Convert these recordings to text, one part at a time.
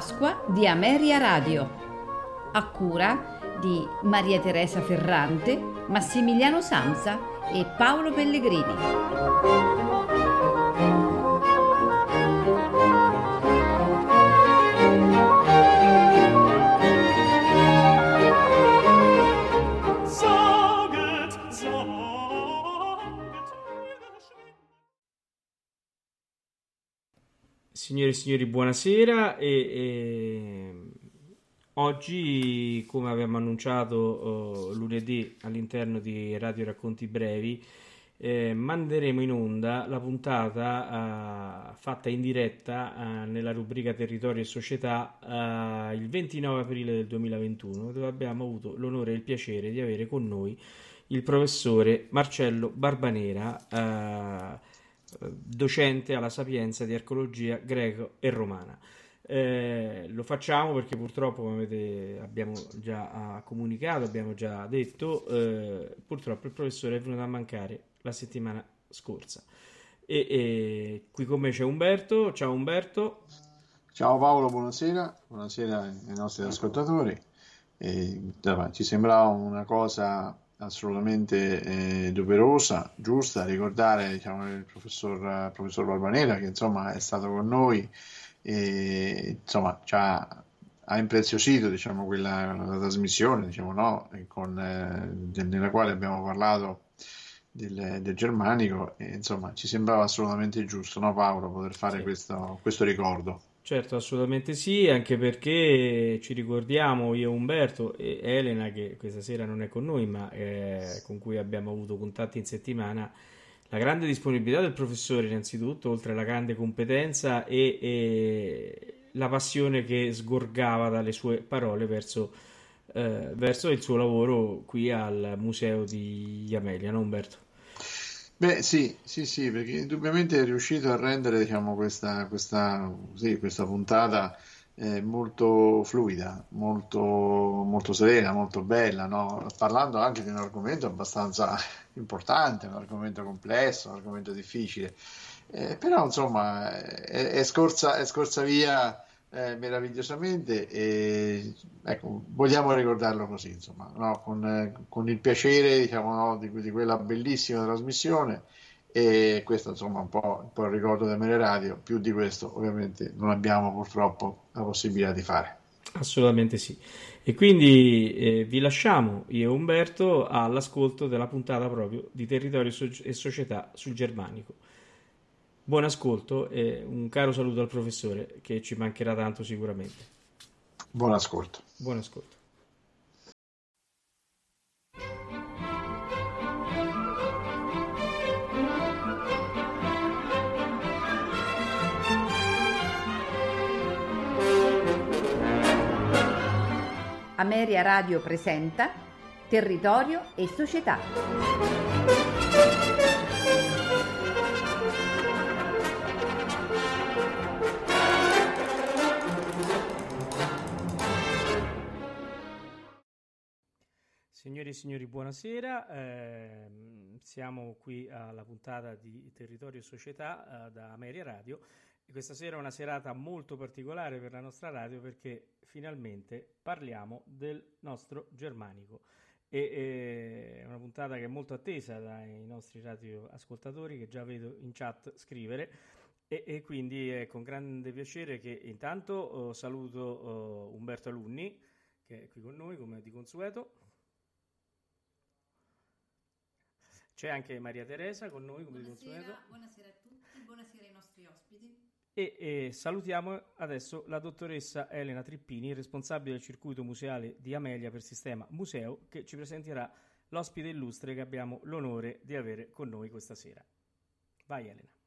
Pasqua di Ameria Radio, a cura di Maria Teresa Ferrante, Massimiliano Samsa e Paolo Pellegrini. Signore e signori, buonasera. E, e, oggi, come abbiamo annunciato uh, lunedì all'interno di Radio Racconti Brevi, eh, manderemo in onda la puntata uh, fatta in diretta uh, nella rubrica Territorio e Società il 29 aprile del 2021, dove abbiamo avuto l'onore e il piacere di avere con noi il professore Marcello Barbanera docente alla Sapienza di archeologia greco e romana. Eh, lo facciamo perché purtroppo, come avete, abbiamo già comunicato, abbiamo già detto, eh, purtroppo il professore è venuto a mancare la settimana scorsa. E, e qui con me c'è Umberto. Ciao Umberto. Ciao Paolo, buonasera, buonasera ai nostri ascoltatori. E, ci sembrava una cosa assolutamente eh, doverosa, giusta, ricordare diciamo, il professor, professor Barbanera che insomma è stato con noi e insomma ci ha, ha impreziosito diciamo, quella, la trasmissione diciamo, no? con, eh, nella quale abbiamo parlato del, del, germanico e insomma ci sembrava assolutamente giusto no, Paolo poter fare sì. questo, questo ricordo. Certo, assolutamente sì, anche perché ci ricordiamo io, Umberto e Elena, che questa sera non è con noi, ma eh, con cui abbiamo avuto contatti in settimana, la grande disponibilità del professore innanzitutto, oltre alla grande competenza e, e la passione che sgorgava dalle sue parole verso, eh, verso il suo lavoro qui al Museo di Amelia, no Umberto? Beh, sì, sì, sì, perché indubbiamente è riuscito a rendere, diciamo, questa, questa, sì, questa puntata eh, molto fluida, molto, molto serena, molto bella, no? Parlando anche di un argomento abbastanza importante, un argomento complesso, un argomento difficile. Eh, però, insomma, è, è, scorsa, è scorsa via eh, meravigliosamente e ecco, vogliamo ricordarlo così, insomma, no? con, eh, con, il piacere diciamo, no? di, di, quella bellissima trasmissione e questo insomma un po', un po' il ricordo del Mele Radio, più di questo ovviamente non abbiamo purtroppo la possibilità di fare. Assolutamente sì. E quindi eh, vi lasciamo io e Umberto all'ascolto della puntata proprio di Territorio e Società sul Germanico. Buon ascolto e un caro saluto al professore che ci mancherà tanto sicuramente. Buon ascolto. Buon ascolto. Ameria Radio presenta Territorio e Società. Signori e signori, buonasera. Eh, siamo qui alla puntata di Territorio e Società eh, da Ameria Radio e questa sera è una serata molto particolare per la nostra radio perché finalmente parliamo del nostro germanico. E, è una puntata che è molto attesa dai nostri radioascoltatori che già vedo in chat scrivere e, e quindi è con grande piacere che intanto oh, saluto oh, Umberto Alunni che è qui con noi come di consueto. C'è anche Maria Teresa con noi, come buonasera. Buonasera a tutti, buonasera ai nostri ospiti. E, e, salutiamo adesso la dottoressa Elena Trippini, responsabile del circuito museale di Amelia per Sistema Museo, che ci presenterà l'ospite illustre che abbiamo l'onore di avere con noi questa sera. Vai Elena.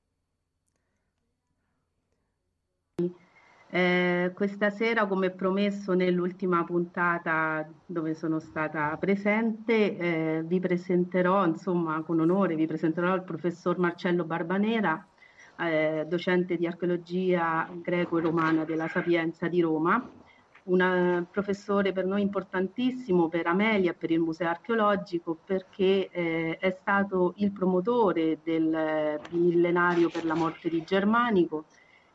Eh, questa sera, come promesso nell'ultima puntata dove sono stata presente, eh, vi presenterò, insomma, con onore, vi presenterò il professor Marcello Barbanera, eh, docente di archeologia greco e romana della Sapienza di Roma, un eh, professore per noi importantissimo per Amelia e per il Museo Archeologico perché eh, è stato il promotore del millenario per la morte di Germanico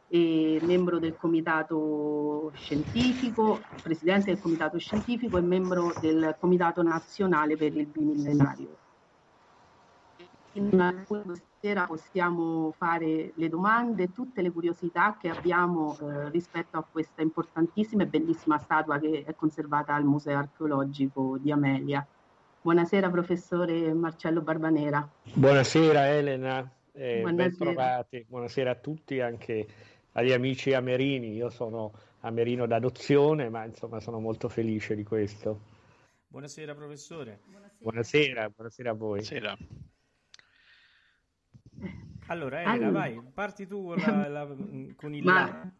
e membro del comitato scientifico, presidente del comitato scientifico e membro del comitato nazionale per il bimillenario. In sera possiamo fare le domande tutte le curiosità che abbiamo eh, rispetto a questa importantissima e bellissima statua che è conservata al Museo Archeologico di Amelia. Buonasera professore Marcello Barbanera. Buonasera Elena, eh, Buonasera. Buonasera a tutti, anche agli amici amerini. Io sono amerino d'adozione, ma insomma sono molto felice di questo. Buonasera professore. Buonasera, buonasera, buonasera a voi. Buonasera. Allora, Elena, allora. vai, parti tu con, la, la, con il... Ma,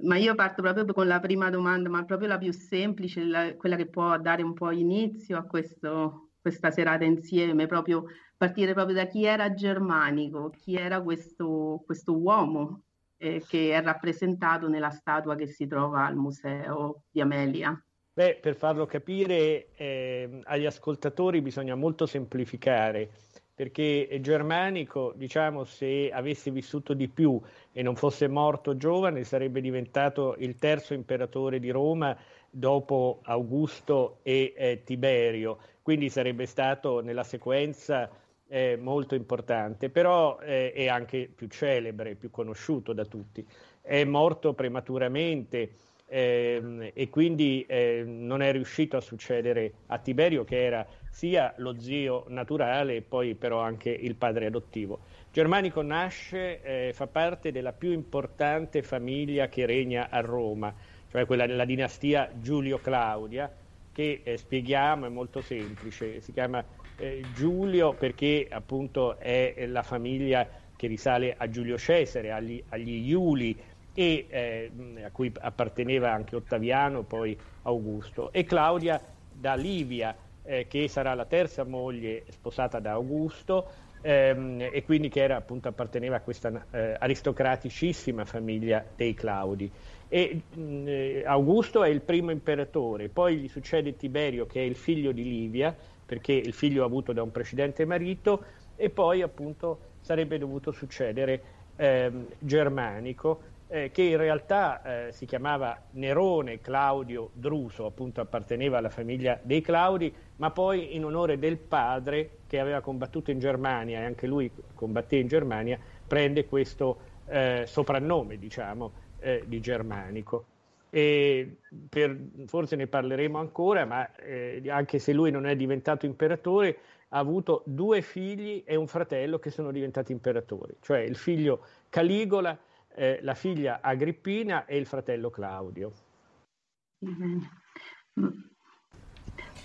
ma, io parto proprio con la prima domanda, ma proprio la più semplice, la, quella che può dare un po' inizio a questo, questa serata insieme, proprio partire proprio da chi era Germanico, chi era questo, questo uomo eh, che è rappresentato nella statua che si trova al museo di Amelia. Beh, per farlo capire eh, agli ascoltatori bisogna molto semplificare perché Germanico, diciamo, se avesse vissuto di più e non fosse morto giovane, sarebbe diventato il terzo imperatore di Roma dopo Augusto e eh, Tiberio, quindi sarebbe stato nella sequenza eh, molto importante, però eh, è anche più celebre, più conosciuto da tutti. È morto prematuramente eh, e quindi eh, non è riuscito a succedere a Tiberio, che era sia lo zio naturale e poi però anche il padre adottivo. Germanico nasce, eh, fa parte della più importante famiglia che regna a Roma, cioè quella della dinastia Giulio-Claudia, che eh, spieghiamo è molto semplice, si chiama eh, Giulio perché appunto è la famiglia che risale a Giulio Cesare, agli, agli Iuli e eh, a cui apparteneva anche Ottaviano, poi Augusto, e Claudia da Livia, eh, che sarà la terza moglie sposata da Augusto ehm, e quindi che era, appunto, apparteneva a questa eh, aristocraticissima famiglia dei Claudi. E, mh, eh, Augusto è il primo imperatore, poi gli succede Tiberio che è il figlio di Livia, perché il figlio avuto da un precedente marito, e poi appunto sarebbe dovuto succedere ehm, Germanico, eh, che in realtà eh, si chiamava Nerone Claudio Druso, appunto apparteneva alla famiglia dei Claudi, ma poi in onore del padre che aveva combattuto in Germania e anche lui combatté in Germania, prende questo eh, soprannome, diciamo, eh, di Germanico. Per, forse ne parleremo ancora, ma eh, anche se lui non è diventato imperatore, ha avuto due figli e un fratello che sono diventati imperatori, cioè il figlio Caligola eh, la figlia Agrippina e il fratello Claudio.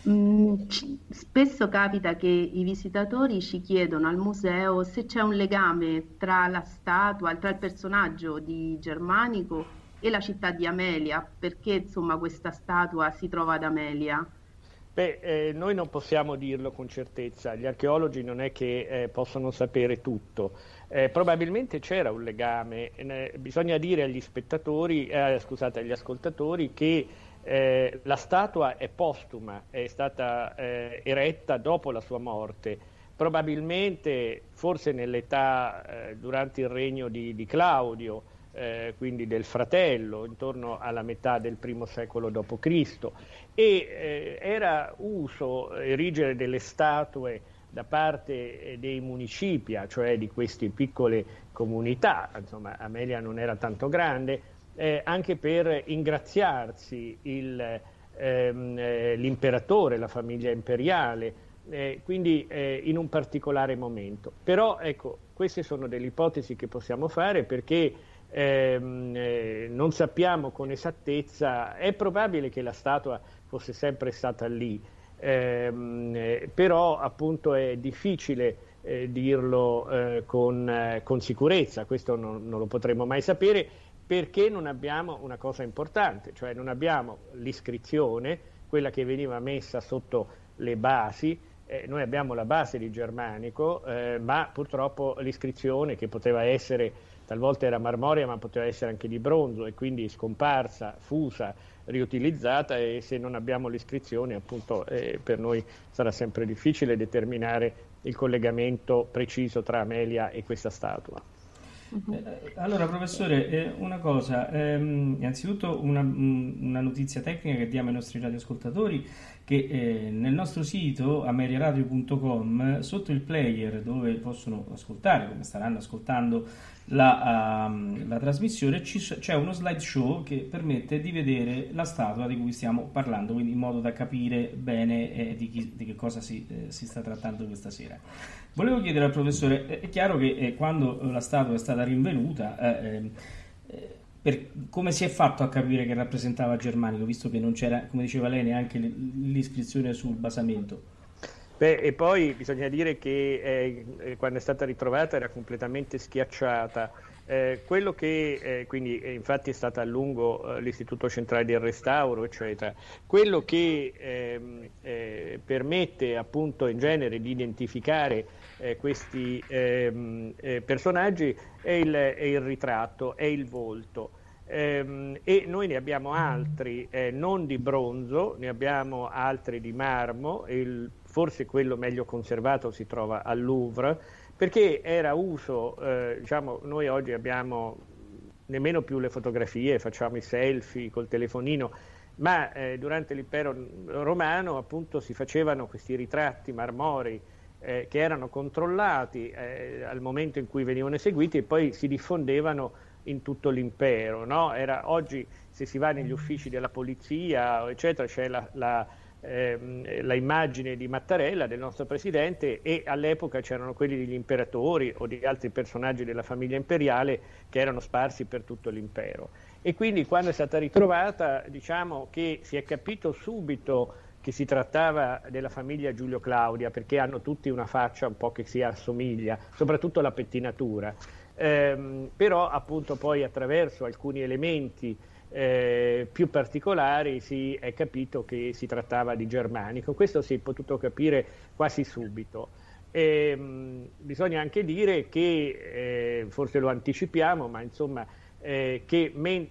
Mm, spesso capita che i visitatori ci chiedono al museo se c'è un legame tra la statua, tra il personaggio di Germanico e la città di Amelia, perché insomma questa statua si trova ad Amelia. Beh, eh, noi non possiamo dirlo con certezza, gli archeologi non è che eh, possono sapere tutto. Eh, probabilmente c'era un legame, bisogna dire agli spettatori, eh, scusate, agli ascoltatori che eh, la statua è postuma, è stata eh, eretta dopo la sua morte, probabilmente forse nell'età durante il regno di, di Claudio, eh, quindi del fratello, intorno alla metà del primo secolo d.C. e eh, era uso erigere delle statue da parte eh, dei municipia, cioè di queste piccole comunità, insomma Amelia non era tanto grande, eh, anche per ingraziarsi il, ehm, eh, l'imperatore, la famiglia imperiale, eh, quindi eh, in un particolare momento. Però ecco, queste sono delle ipotesi che possiamo fare perché eh, non sappiamo con esattezza, è probabile che la statua fosse sempre stata lì, ehm, eh, però appunto è difficile eh, dirlo eh, con, eh, con, sicurezza, questo non, non lo potremo mai sapere perché non abbiamo una cosa importante, cioè non abbiamo l'iscrizione, quella che veniva messa sotto le basi, eh, noi abbiamo la base di germanico, eh, ma purtroppo l'iscrizione che poteva essere talvolta era marmorea ma poteva essere anche di bronzo e quindi scomparsa, fusa, riutilizzata e se non abbiamo l'iscrizione appunto eh, per noi sarà sempre difficile determinare il collegamento preciso tra Amelia e questa statua. Eh, allora, professore, eh, una cosa, ehm, innanzitutto una, una, notizia tecnica che diamo ai nostri radioascoltatori, che eh, nel nostro sito ameriaradio.com, sotto il player dove possono ascoltare, come staranno ascoltando la, uh, la trasmissione, ci, c'è uno slideshow che permette di vedere la statua di cui stiamo parlando, quindi in modo da capire bene eh, di, chi, di, che cosa si, eh, si sta trattando questa sera. Volevo chiedere al professore, è chiaro che eh, quando la statua è stata rinvenuta, eh, ehm, eh, come si è fatto a capire che rappresentava Germanico, visto che non c'era, come diceva lei, neanche l'iscrizione sul basamento? Beh, e poi bisogna dire che eh, eh, quando è stata ritrovata era completamente schiacciata. Eh, quello che eh, quindi eh, infatti è stato a lungo eh, l'Istituto Centrale del Restauro, eccetera, quello che ehm, permette appunto in genere di identificare questi ehm, personaggi è il, è il, ritratto, è il volto. Ehm, e noi ne abbiamo altri non di bronzo, ne abbiamo altri di marmo, il forse quello meglio conservato si trova al Louvre, perché era uso, eh, diciamo, noi oggi abbiamo nemmeno più le fotografie, facciamo i selfie col telefonino, ma eh, durante l'impero romano appunto si facevano questi ritratti marmorei eh, che erano controllati eh, al momento in cui venivano eseguiti e poi si diffondevano in tutto l'impero. No? Era, oggi se si va negli uffici della polizia, eccetera, c'è la, la ehm, la immagine di Mattarella, del nostro presidente, e all'epoca c'erano quelli degli imperatori o di altri personaggi della famiglia imperiale che erano sparsi per tutto l'impero. E quindi quando è stata ritrovata, diciamo che si è capito subito che si trattava della famiglia Giulio Claudia, perché hanno tutti una faccia un po' che si assomiglia, soprattutto la pettinatura. Eh, però appunto poi attraverso alcuni elementi eh, più particolari si è capito che si trattava di germanico. Questo si è potuto capire quasi subito. E, mh, bisogna anche dire che, eh, forse lo anticipiamo, ma insomma, eh, che men-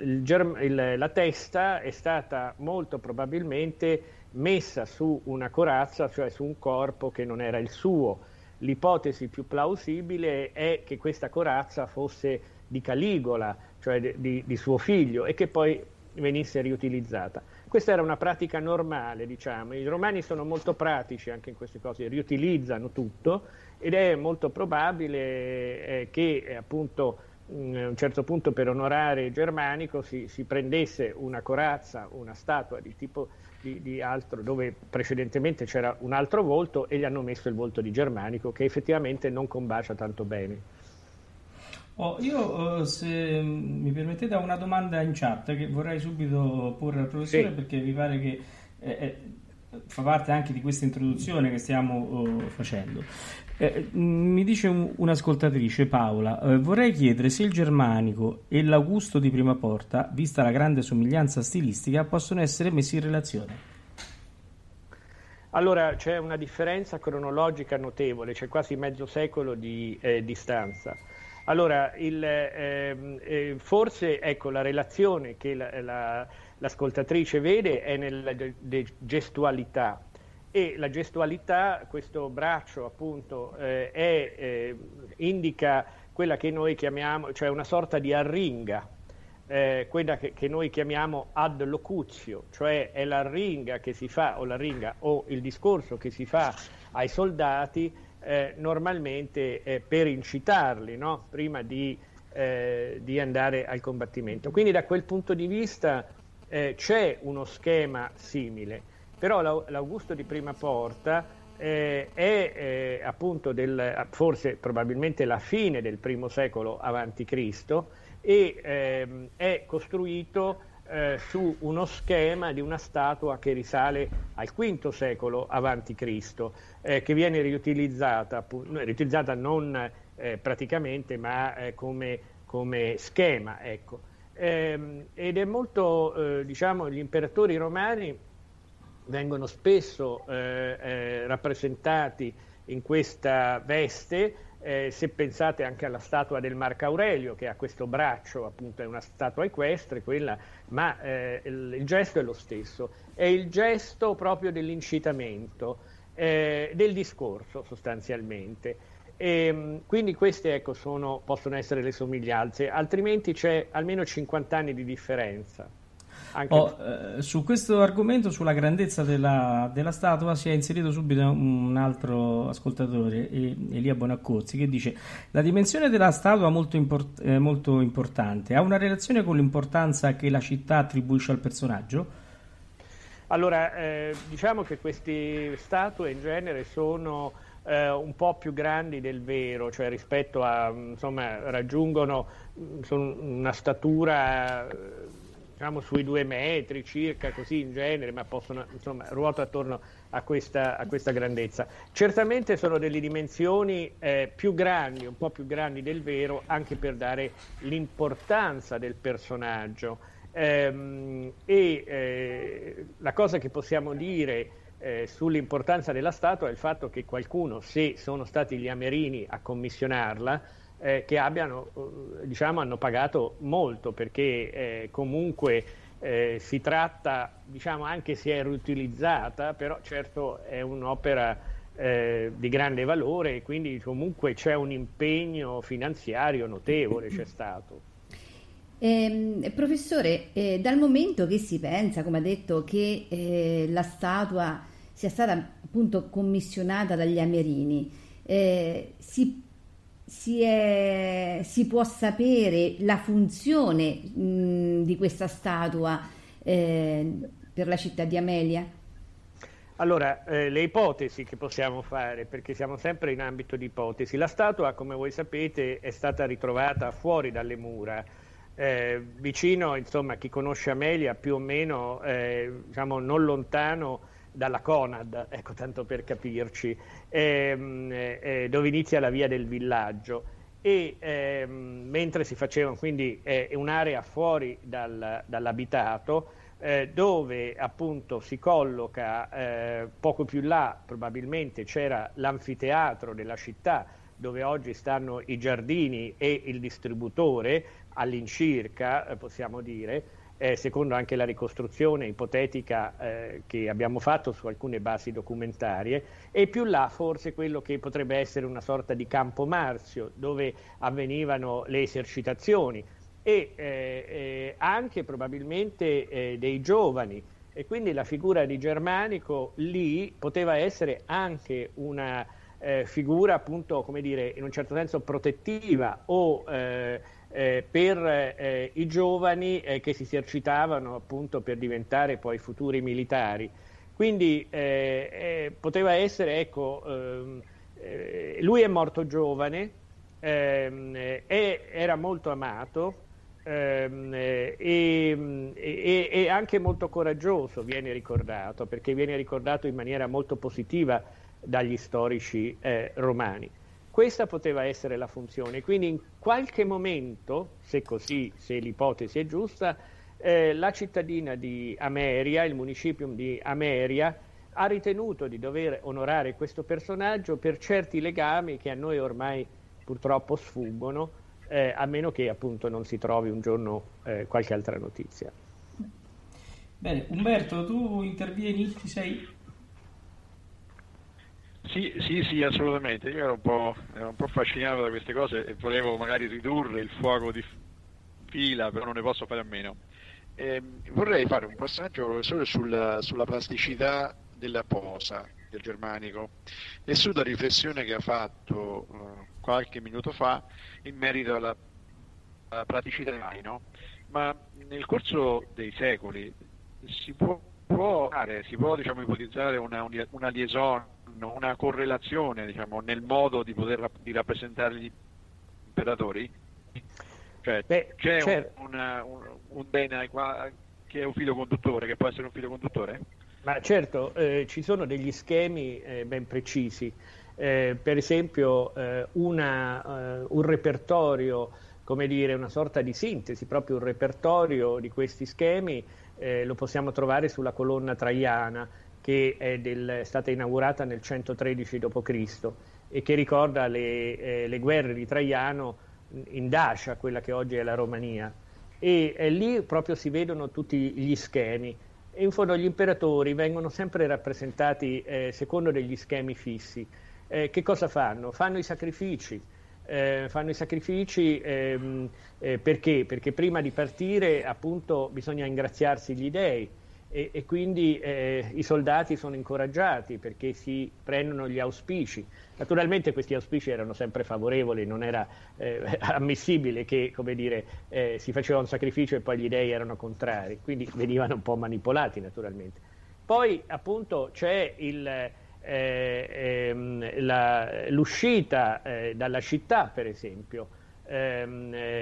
il germ- il, la testa è stata molto probabilmente messa su una corazza, cioè su un corpo che non era il suo. L'ipotesi più plausibile è che questa corazza fosse di Caligola, cioè di, di, suo figlio, e che poi venisse riutilizzata. Questa era una pratica normale, diciamo. I romani sono molto pratici anche in queste cose, riutilizzano tutto ed è molto probabile eh, che eh, appunto a un certo punto per onorare Germanico si, si prendesse una corazza, una statua di tipo di, di, altro, dove precedentemente c'era un altro volto e gli hanno messo il volto di Germanico che effettivamente non combacia tanto bene. Oh, io, eh, se mi permettete, ho una domanda in chat che vorrei subito porre al professore sì. perché mi pare che eh, eh, fa parte anche di questa introduzione che stiamo uh, facendo. Eh, mi dice un, un'ascoltatrice, Paola, eh, vorrei chiedere se il germanico e l'Augusto di Prima Porta, vista la grande somiglianza stilistica, possono essere messi in relazione. Allora, c'è una differenza cronologica notevole, c'è quasi mezzo secolo di distanza. Allora, il, ehm, eh, forse ecco, la relazione che la, la, l'ascoltatrice vede è nella de, gestualità. E la gestualità, questo braccio appunto, eh, è, eh, indica quella che noi chiamiamo, cioè una sorta di arringa, eh, quella che, che, noi chiamiamo ad locutio, cioè è l'arringa che si fa, o l'arringa, o il discorso che si fa ai soldati eh, normalmente eh, per incitarli no? prima di, eh, di, andare al combattimento. Quindi da quel punto di vista eh, c'è uno schema simile, però l'Augusto di Prima Porta eh, è eh, appunto del, forse probabilmente la fine del primo secolo avanti Cristo e ehm, è costruito eh, su uno schema di una statua che risale al V secolo Cristo, eh, che viene riutilizzata, riutilizzata non eh, praticamente ma eh, come, come, schema. Ecco. Ehm, ed è molto, eh, diciamo, gli imperatori romani vengono spesso eh, rappresentati in questa veste eh, se pensate anche alla statua del Marco Aurelio, che ha questo braccio, appunto è una statua equestre, quella, ma eh, il, il, gesto è lo stesso. È il gesto proprio dell'incitamento, eh, del discorso sostanzialmente. E, ehm, quindi queste ecco, sono, possono essere le somiglianze, altrimenti c'è almeno 50 anni di differenza. Oh, eh, su questo argomento, sulla grandezza della, della, statua, si è inserito subito un altro ascoltatore, Elia Bonaccorsi, che dice la dimensione della statua è molto, import- eh, molto importante, ha una relazione con l'importanza che la città attribuisce al personaggio? Allora, eh, diciamo che queste statue in genere sono eh, un po' più grandi del vero, cioè rispetto a, insomma, raggiungono una statura diciamo sui due metri circa, così in genere, ma possono, insomma, ruota attorno a questa, a questa grandezza. Certamente sono delle dimensioni eh, più grandi, un po' più grandi del vero, anche per dare l'importanza del personaggio. Ehm, e eh, la cosa che possiamo dire eh, sull'importanza della statua è il fatto che qualcuno, se sono stati gli amerini a commissionarla, eh, che abbiano, eh, diciamo, hanno pagato molto perché eh, comunque eh, si tratta, diciamo, anche se è riutilizzata, però certo è un'opera eh, di grande valore e quindi comunque c'è un impegno finanziario notevole, c'è stato. Eh, professore, eh, dal momento che si pensa, come ha detto, che eh, la statua sia stata appunto commissionata dagli Amerini, si si, è, si, può sapere la funzione mh, di questa statua eh, per la città di Amelia? Allora, eh, le ipotesi che possiamo fare, perché siamo sempre in ambito di ipotesi, la statua, come voi sapete, è stata ritrovata fuori dalle mura, eh, vicino, insomma, chi conosce Amelia, più o meno, eh, diciamo, non lontano dalla Conad, ecco tanto per capirci, ehm, eh, dove inizia la via del villaggio. E ehm, mentre si faceva quindi eh, un'area fuori dal, dall'abitato eh, dove appunto si colloca eh, poco più là probabilmente c'era l'anfiteatro della città dove oggi stanno i giardini e il distributore all'incirca eh, possiamo dire eh, secondo anche la ricostruzione ipotetica eh, che abbiamo fatto su alcune basi documentarie, e più là forse quello che potrebbe essere una sorta di campo marzio dove avvenivano le esercitazioni e eh, eh anche probabilmente eh, dei giovani. E quindi la figura di Germanico lì poteva essere anche una eh, figura appunto, come dire, in un certo senso protettiva o eh, per eh, i giovani eh, che si esercitavano appunto per diventare poi futuri militari. Quindi eh, eh, poteva essere, ecco, ehm, eh, lui è morto giovane, ehm, era molto amato ehm, e, e, e, anche molto coraggioso, viene ricordato, perché viene ricordato in maniera molto positiva dagli storici romani. Questa poteva essere la funzione, quindi in qualche momento, se così, se l'ipotesi è giusta, eh, la cittadina di Ameria, il municipium di Ameria, ha ritenuto di dover onorare questo personaggio per certi legami che a noi ormai purtroppo sfuggono, eh, a meno che appunto non si trovi un giorno eh, qualche altra notizia. Bene, Umberto, tu intervieni, ci sei? Sì, sì, sì, assolutamente. Io ero un, po', ero un po' affascinato da queste cose e volevo magari ridurre il fuoco di fila, però non ne posso fare a meno. Eh, vorrei fare un passaggio solo sulla, sulla plasticità della posa del germanico e sulla riflessione che ha fatto uh, qualche minuto fa in merito alla, alla praticità dei mani, no? ma nel corso dei secoli si può, può, si può diciamo, ipotizzare una, una liaison una correlazione diciamo, nel modo di poter di rappresentare gli imperatori? Cioè, Beh, c'è certo. un, un, un, bene che è un filo conduttore, che può essere un filo conduttore? Ma certo, eh, ci sono degli schemi eh, ben precisi. Eh, per esempio eh, una, eh, un repertorio, come dire, una sorta di sintesi, proprio un repertorio di questi schemi eh, lo possiamo trovare sulla colonna traiana che è, del, è stata inaugurata nel 113 d.C. e che ricorda le, eh, le, guerre di Traiano in Dacia, quella che oggi è la Romania. E eh, lì proprio si vedono tutti gli schemi. E in fondo gli imperatori vengono sempre rappresentati eh, secondo degli schemi fissi. eh, che cosa fanno? Fanno i sacrifici. Eh, fanno i sacrifici ehm, eh, perché? Perché prima di partire appunto bisogna ingraziarsi gli dèi e, e quindi eh, i soldati sono incoraggiati perché si prendono gli auspici. Naturalmente questi auspici erano sempre favorevoli, non era eh, ammissibile che dire, eh, si faceva un sacrificio e poi gli dèi erano contrari, quindi venivano un po' manipolati naturalmente. Poi appunto c'è il eh, ehm, la, l'uscita eh, dalla città, per esempio, ehm, eh, eh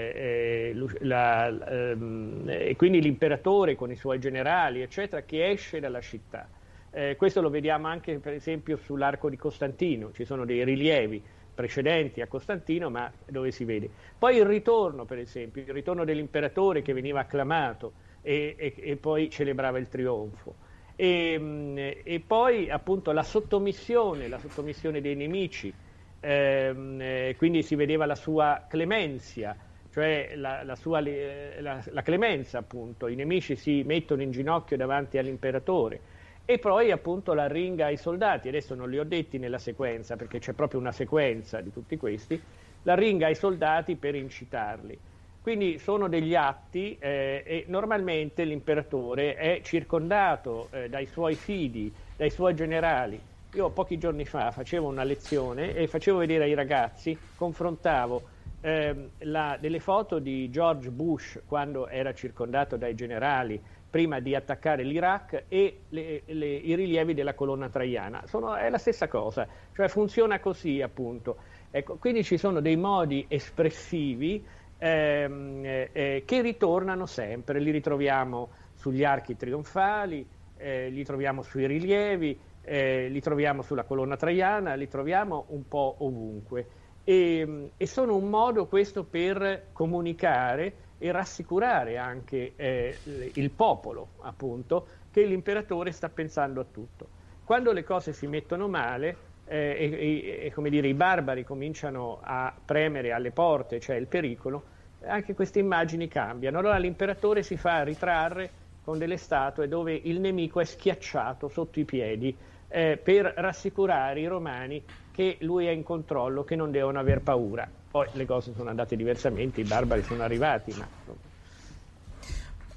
la, ehm, e quindi l'imperatore con i suoi generali, eccetera, che esce dalla città. Eh, questo lo vediamo anche, per esempio, sull'arco di Costantino, ci sono dei rilievi precedenti a Costantino, ma dove si vede. Poi il ritorno, per esempio, il ritorno dell'imperatore che veniva acclamato e, e, e poi celebrava il trionfo. E, e, poi appunto la sottomissione, la sottomissione dei nemici, ehm, eh, quindi si vedeva la sua clemenzia, cioè la, la, sua, la, la, clemenza appunto, i nemici si mettono in ginocchio davanti all'imperatore e poi appunto la ringa ai soldati, adesso non li ho detti nella sequenza perché c'è proprio una sequenza di tutti questi, la ringa ai soldati per incitarli. Quindi sono degli atti eh, e normalmente l'imperatore è circondato eh, dai suoi fidi, dai suoi generali. Io pochi giorni fa facevo una lezione e facevo vedere ai ragazzi, confrontavo eh, la, delle foto di George Bush quando era circondato dai generali prima di attaccare l'Iraq e le, le, i rilievi della colonna traiana. Sono, è la stessa cosa, cioè funziona così appunto. Ecco, quindi ci sono dei modi espressivi ehm, eh, che ritornano sempre, li ritroviamo sugli archi trionfali, eh, li troviamo sui rilievi, eh, li troviamo sulla colonna traiana, li troviamo un po' ovunque. E, e sono un modo questo per comunicare e rassicurare anche eh, il popolo, appunto, che l'imperatore sta pensando a tutto. Quando le cose si mettono male, eh, e, e, come dire, i barbari cominciano a premere alle porte, cioè il pericolo, anche queste immagini cambiano. Allora l'imperatore si fa ritrarre con delle statue dove il nemico è schiacciato sotto i piedi eh, per rassicurare i romani che lui è in controllo, che non devono aver paura. Poi le cose sono andate diversamente, i barbari sono arrivati, ma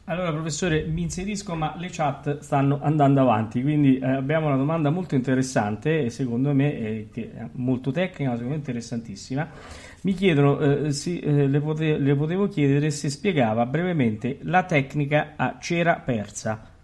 allora, professore, mi inserisco, ma le chat stanno andando avanti, quindi eh, abbiamo una domanda molto interessante e secondo me è, è molto tecnica, ma secondo me interessantissima. Mi chiedono, eh, sì, eh, le, pote- le, potevo chiedere se spiegava brevemente la tecnica a cera persa.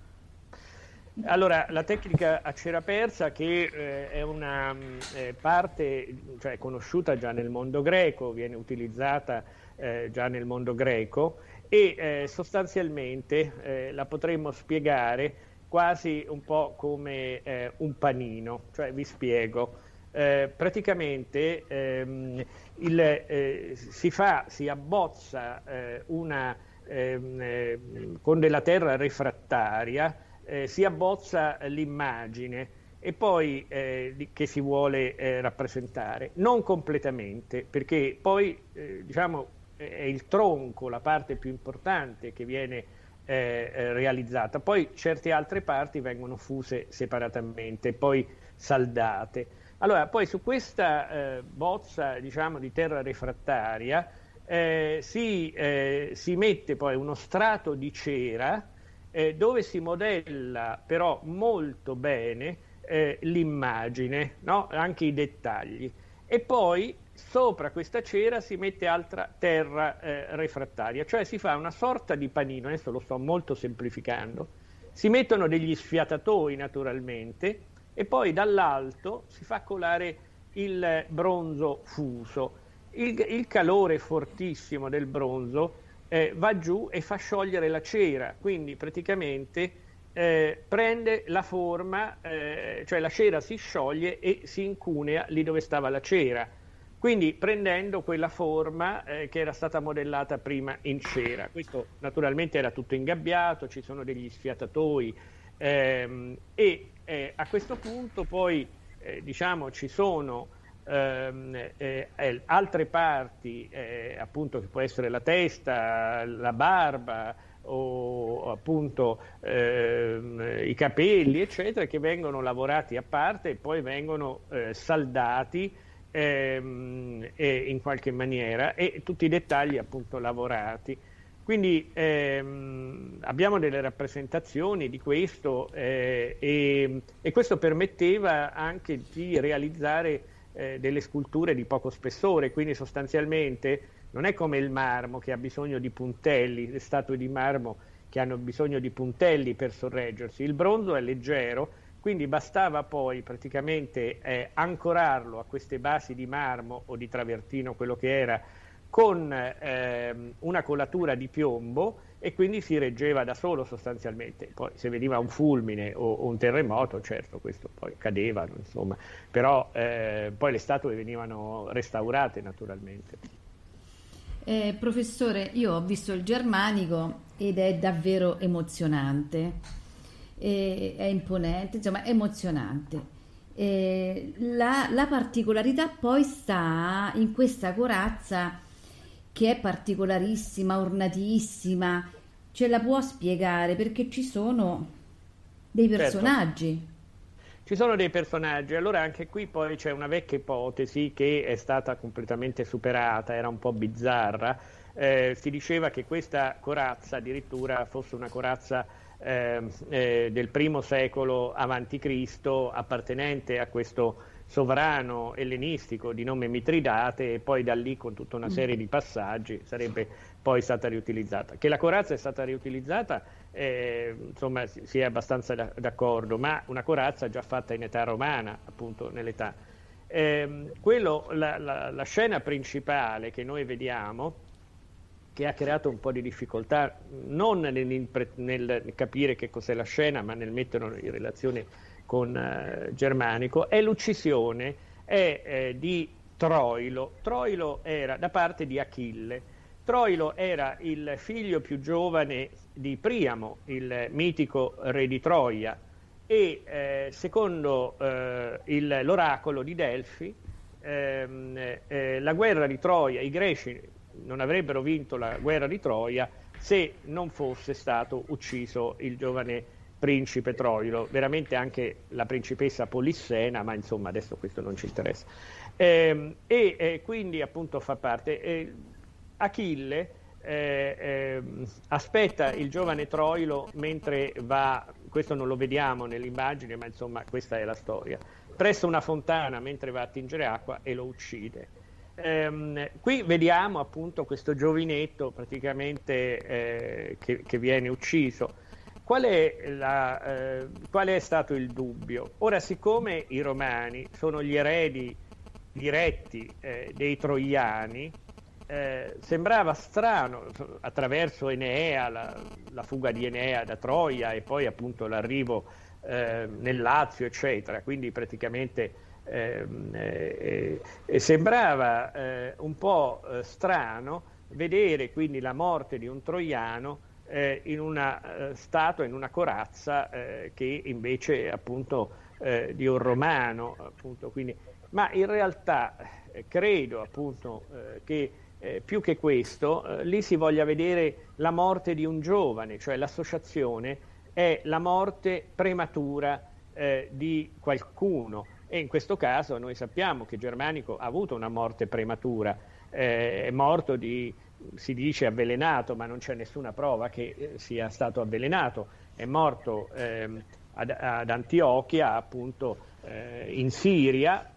Allora, la tecnica a cera persa che eh, è una eh, parte cioè, conosciuta già nel mondo greco, viene utilizzata eh, già nel mondo greco e eh, sostanzialmente eh, la potremmo spiegare quasi un po' come eh, un panino, cioè vi spiego. Praticamente ehm, il, si, fa, si abbozza una, ehm, con della terra refrattaria, si abbozza l'immagine e poi eh, che si vuole eh, rappresentare, non completamente, perché poi eh, diciamo è il tronco, la parte più importante che viene eh, eh, realizzata. Poi certe altre parti vengono fuse separatamente, poi saldate. Allora, poi su questa eh, bozza diciamo, di terra refrattaria eh, si, eh, si, mette poi uno strato di cera eh, dove si modella però molto bene l'immagine, no? anche i dettagli. E poi sopra questa cera si mette altra terra eh, refrattaria, cioè si fa una sorta di panino, adesso lo sto molto semplificando, si mettono degli sfiatatoi naturalmente e poi dall'alto si fa colare il bronzo fuso. Il, il calore fortissimo del bronzo eh, va giù e fa sciogliere la cera, quindi praticamente eh, prende la forma, eh, cioè la cera si scioglie e si incunea lì dove stava la cera quindi prendendo quella forma eh, che era stata modellata prima in cera. Questo naturalmente era tutto ingabbiato, ci sono degli sfiatatoi ehm, e eh, a questo punto poi eh, diciamo ci sono ehm, eh, altre parti, eh, appunto che può essere la testa, la barba, o appunto eh, i capelli, eccetera, che vengono lavorati a parte e poi vengono eh, saldati ehm, in qualche maniera e tutti i dettagli appunto lavorati. Quindi ehm, abbiamo delle rappresentazioni di questo eh, e, e, questo permetteva anche di realizzare eh, delle sculture di poco spessore, quindi sostanzialmente non è come il marmo che ha bisogno di puntelli, le statue di marmo che hanno bisogno di puntelli per sorreggersi, il bronzo è leggero, quindi bastava poi praticamente eh, ancorarlo a queste basi di marmo o di travertino, quello che era, con eh, una colatura di piombo e quindi si reggeva da solo sostanzialmente. Poi se veniva un fulmine o, o un terremoto, certo, questo poi cadevano, insomma, però eh, poi le statue venivano restaurate naturalmente. Eh, professore, io ho visto il germanico ed è davvero emozionante, eh, è imponente, insomma, è emozionante. Eh, la, la, particolarità poi sta in questa corazza che è particolarissima, ornatissima, ce la può spiegare perché ci sono dei certo. personaggi. Certo. Ci sono dei personaggi, allora anche qui poi c'è una vecchia ipotesi che è stata completamente superata, era un po' bizzarra. Eh, si diceva che questa corazza addirittura fosse una corazza eh, eh, del primo secolo avanti Cristo, appartenente a questo sovrano ellenistico di nome Mitridate e poi da lì con tutta una serie di passaggi sarebbe poi stata riutilizzata. Che la corazza è stata riutilizzata, eh, insomma, si, si, è abbastanza da, d'accordo, ma una corazza già fatta in età romana, appunto nell'età. Eh, quello, la, la, la, scena principale che noi vediamo, che ha creato un po' di difficoltà, non nel, nel capire che cos'è la scena, ma nel metterlo in relazione con eh, Germanico, è l'uccisione è, eh, di Troilo. Troilo era da parte di Achille Troilo era il figlio più giovane di Priamo, il mitico re di Troia, e eh, secondo eh, il, l'oracolo di Delfi, ehm, eh, la guerra di Troia, i greci non avrebbero vinto la guerra di Troia se non fosse stato ucciso il giovane principe Troilo, veramente anche la principessa Polissena, ma insomma adesso questo non ci interessa. Ehm, e eh, quindi appunto fa parte eh, Achille eh, eh, aspetta il giovane Troilo mentre va, questo non lo vediamo nell'immagine, ma insomma questa è la storia, presso una fontana mentre va a tingere acqua e lo uccide. Eh, qui vediamo appunto questo giovinetto praticamente eh, che, che, viene ucciso. Qual è, la, eh, qual è stato il dubbio? Ora, siccome i romani sono gli eredi diretti eh, dei troiani, eh, sembrava strano attraverso Enea, la, la, fuga di Enea da Troia e poi appunto l'arrivo eh, nel Lazio, eccetera. Quindi praticamente ehm, eh, sembrava eh, un po' strano vedere quindi la morte di un troiano in una statua, in una corazza che invece appunto di un romano. Appunto, quindi, ma in realtà credo appunto che eh, più che questo, eh, lì si voglia vedere la morte di un giovane, cioè l'associazione è la morte prematura eh, di qualcuno e in questo caso noi sappiamo che Germanico ha avuto una morte prematura, eh, è morto di, si dice avvelenato, ma non c'è nessuna prova che eh, sia stato avvelenato, è morto ehm, ad, ad, Antiochia, appunto eh, in Siria,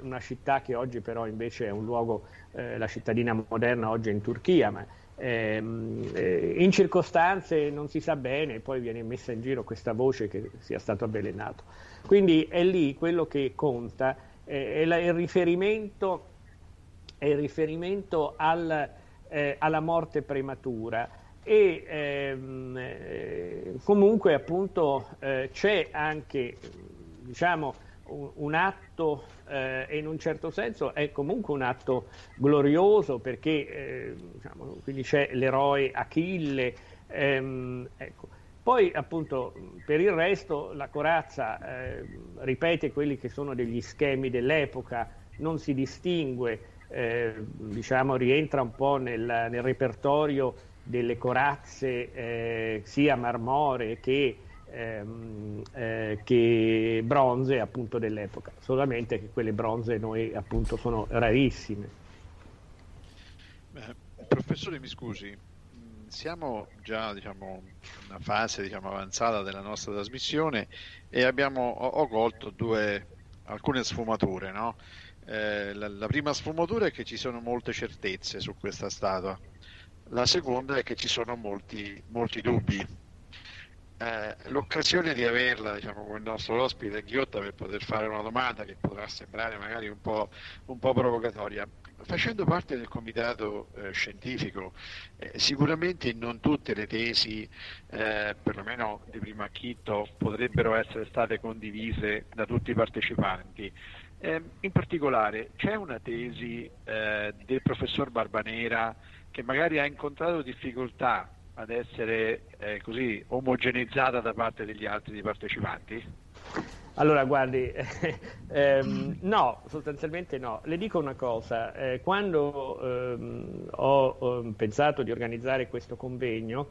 una città che oggi però invece è un luogo eh, la cittadina moderna oggi è in Turchia, ma ehm, eh, in circostanze non si sa bene, poi viene messa in giro questa voce che sia stato avvelenato. Quindi è lì quello che conta, eh, è la, il riferimento, è il riferimento al, eh, alla morte prematura e ehm, eh, comunque appunto eh, c'è anche diciamo un, un atto eh, e in un certo senso è comunque un atto glorioso perché eh, diciamo, quindi c'è l'eroe Achille. Ehm, ecco. Poi appunto per il resto la corazza eh, ripete quelli che sono degli schemi dell'epoca, non si distingue, eh, diciamo rientra un po' nel, nel repertorio delle corazze eh, sia marmoree che, ehm, eh, che bronze appunto dell'epoca, solamente che quelle bronze noi appunto sono rarissime. Professore mi scusi, siamo già diciamo, una fase diciamo, avanzata della nostra trasmissione e abbiamo, ho, ho colto due, alcune sfumature. No? Eh, la, la, prima sfumatura è che ci sono molte certezze su questa statua, la seconda è che ci sono molti, molti dubbi. Eh, l'occasione di averla diciamo, con il nostro ospite Ghiotta per poter fare una domanda che potrà sembrare magari un po', un po provocatoria facendo parte del comitato eh, scientifico, eh, sicuramente non tutte le tesi, eh, perlomeno di primo acchitto, potrebbero essere state condivise da tutti i partecipanti. Ehm, in particolare c'è una tesi eh, del professor Barbanera che magari ha incontrato difficoltà ad essere eh, così omogeneizzata da parte degli altri partecipanti? Allora, guardi, ehm, no, sostanzialmente no. Le dico una cosa, eh, quando ehm, ho, ho, pensato di organizzare questo convegno,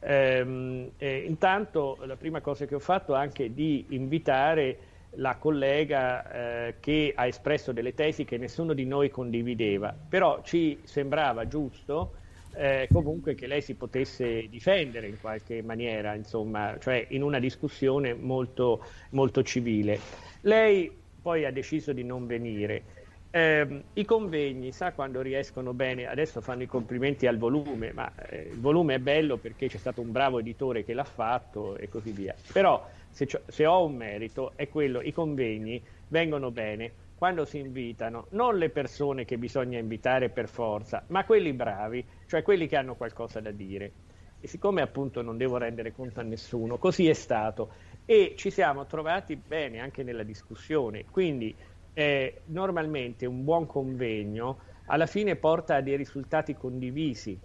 ehm, eh, intanto la prima cosa che ho fatto è anche di invitare la collega eh, che ha espresso delle tesi che nessuno di noi condivideva, però ci sembrava giusto eh, comunque che lei si potesse difendere in qualche maniera, insomma, cioè in una discussione molto, molto civile. Lei poi ha deciso di non venire. Eh, I convegni, sa quando riescono bene, adesso fanno i complimenti al volume, ma eh, il volume è bello perché c'è stato un bravo editore che l'ha fatto e così via. Però se, se ho un merito è quello, i convegni vengono bene quando si invitano non le persone che bisogna invitare per forza, ma quelli bravi, cioè quelli che hanno qualcosa da dire. E siccome appunto non devo rendere conto a nessuno, così è stato. E ci siamo trovati bene anche nella discussione. Quindi eh, normalmente un buon convegno alla fine porta a dei risultati condivisi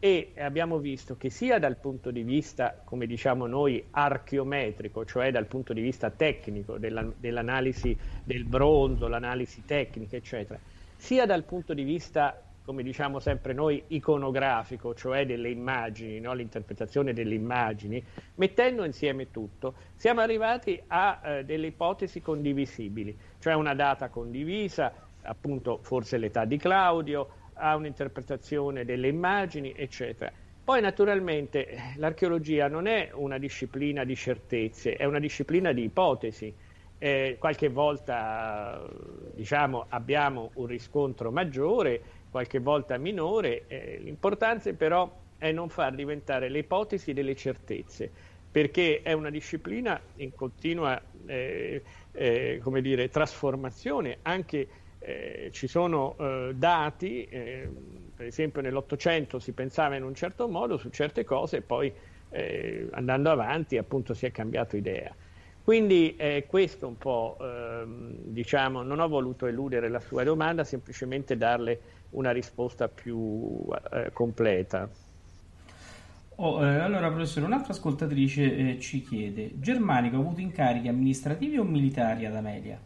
e abbiamo visto che sia dal punto di vista, come diciamo noi, archeometrico, cioè dal punto di vista tecnico della, dell'analisi del bronzo, l'analisi tecnica, eccetera, sia dal punto di vista, come diciamo sempre noi, iconografico, cioè delle immagini, no? l'interpretazione delle immagini, mettendo insieme tutto, siamo arrivati a eh, delle ipotesi condivisibili, cioè una data condivisa, appunto forse l'età di Claudio, ha un'interpretazione delle immagini, eccetera. Poi naturalmente l'archeologia non è una disciplina di certezze, è una disciplina di ipotesi. Eh, qualche volta diciamo, abbiamo un riscontro maggiore, qualche volta minore. Eh, l'importante però è non far diventare le ipotesi delle certezze, perché è una disciplina in continua eh, eh dire, trasformazione anche eh, ci sono eh, dati, eh, per esempio nell'Ottocento si pensava in un certo modo su certe cose e poi eh, andando avanti appunto si è cambiato idea. Quindi questo un po', ehm, diciamo, non ho voluto eludere la sua domanda, semplicemente darle una risposta più eh, completa. Oh, eh, allora, professore, un'altra ascoltatrice eh, ci chiede: Germanico ha avuto incarichi amministrativi o militari ad Amelia?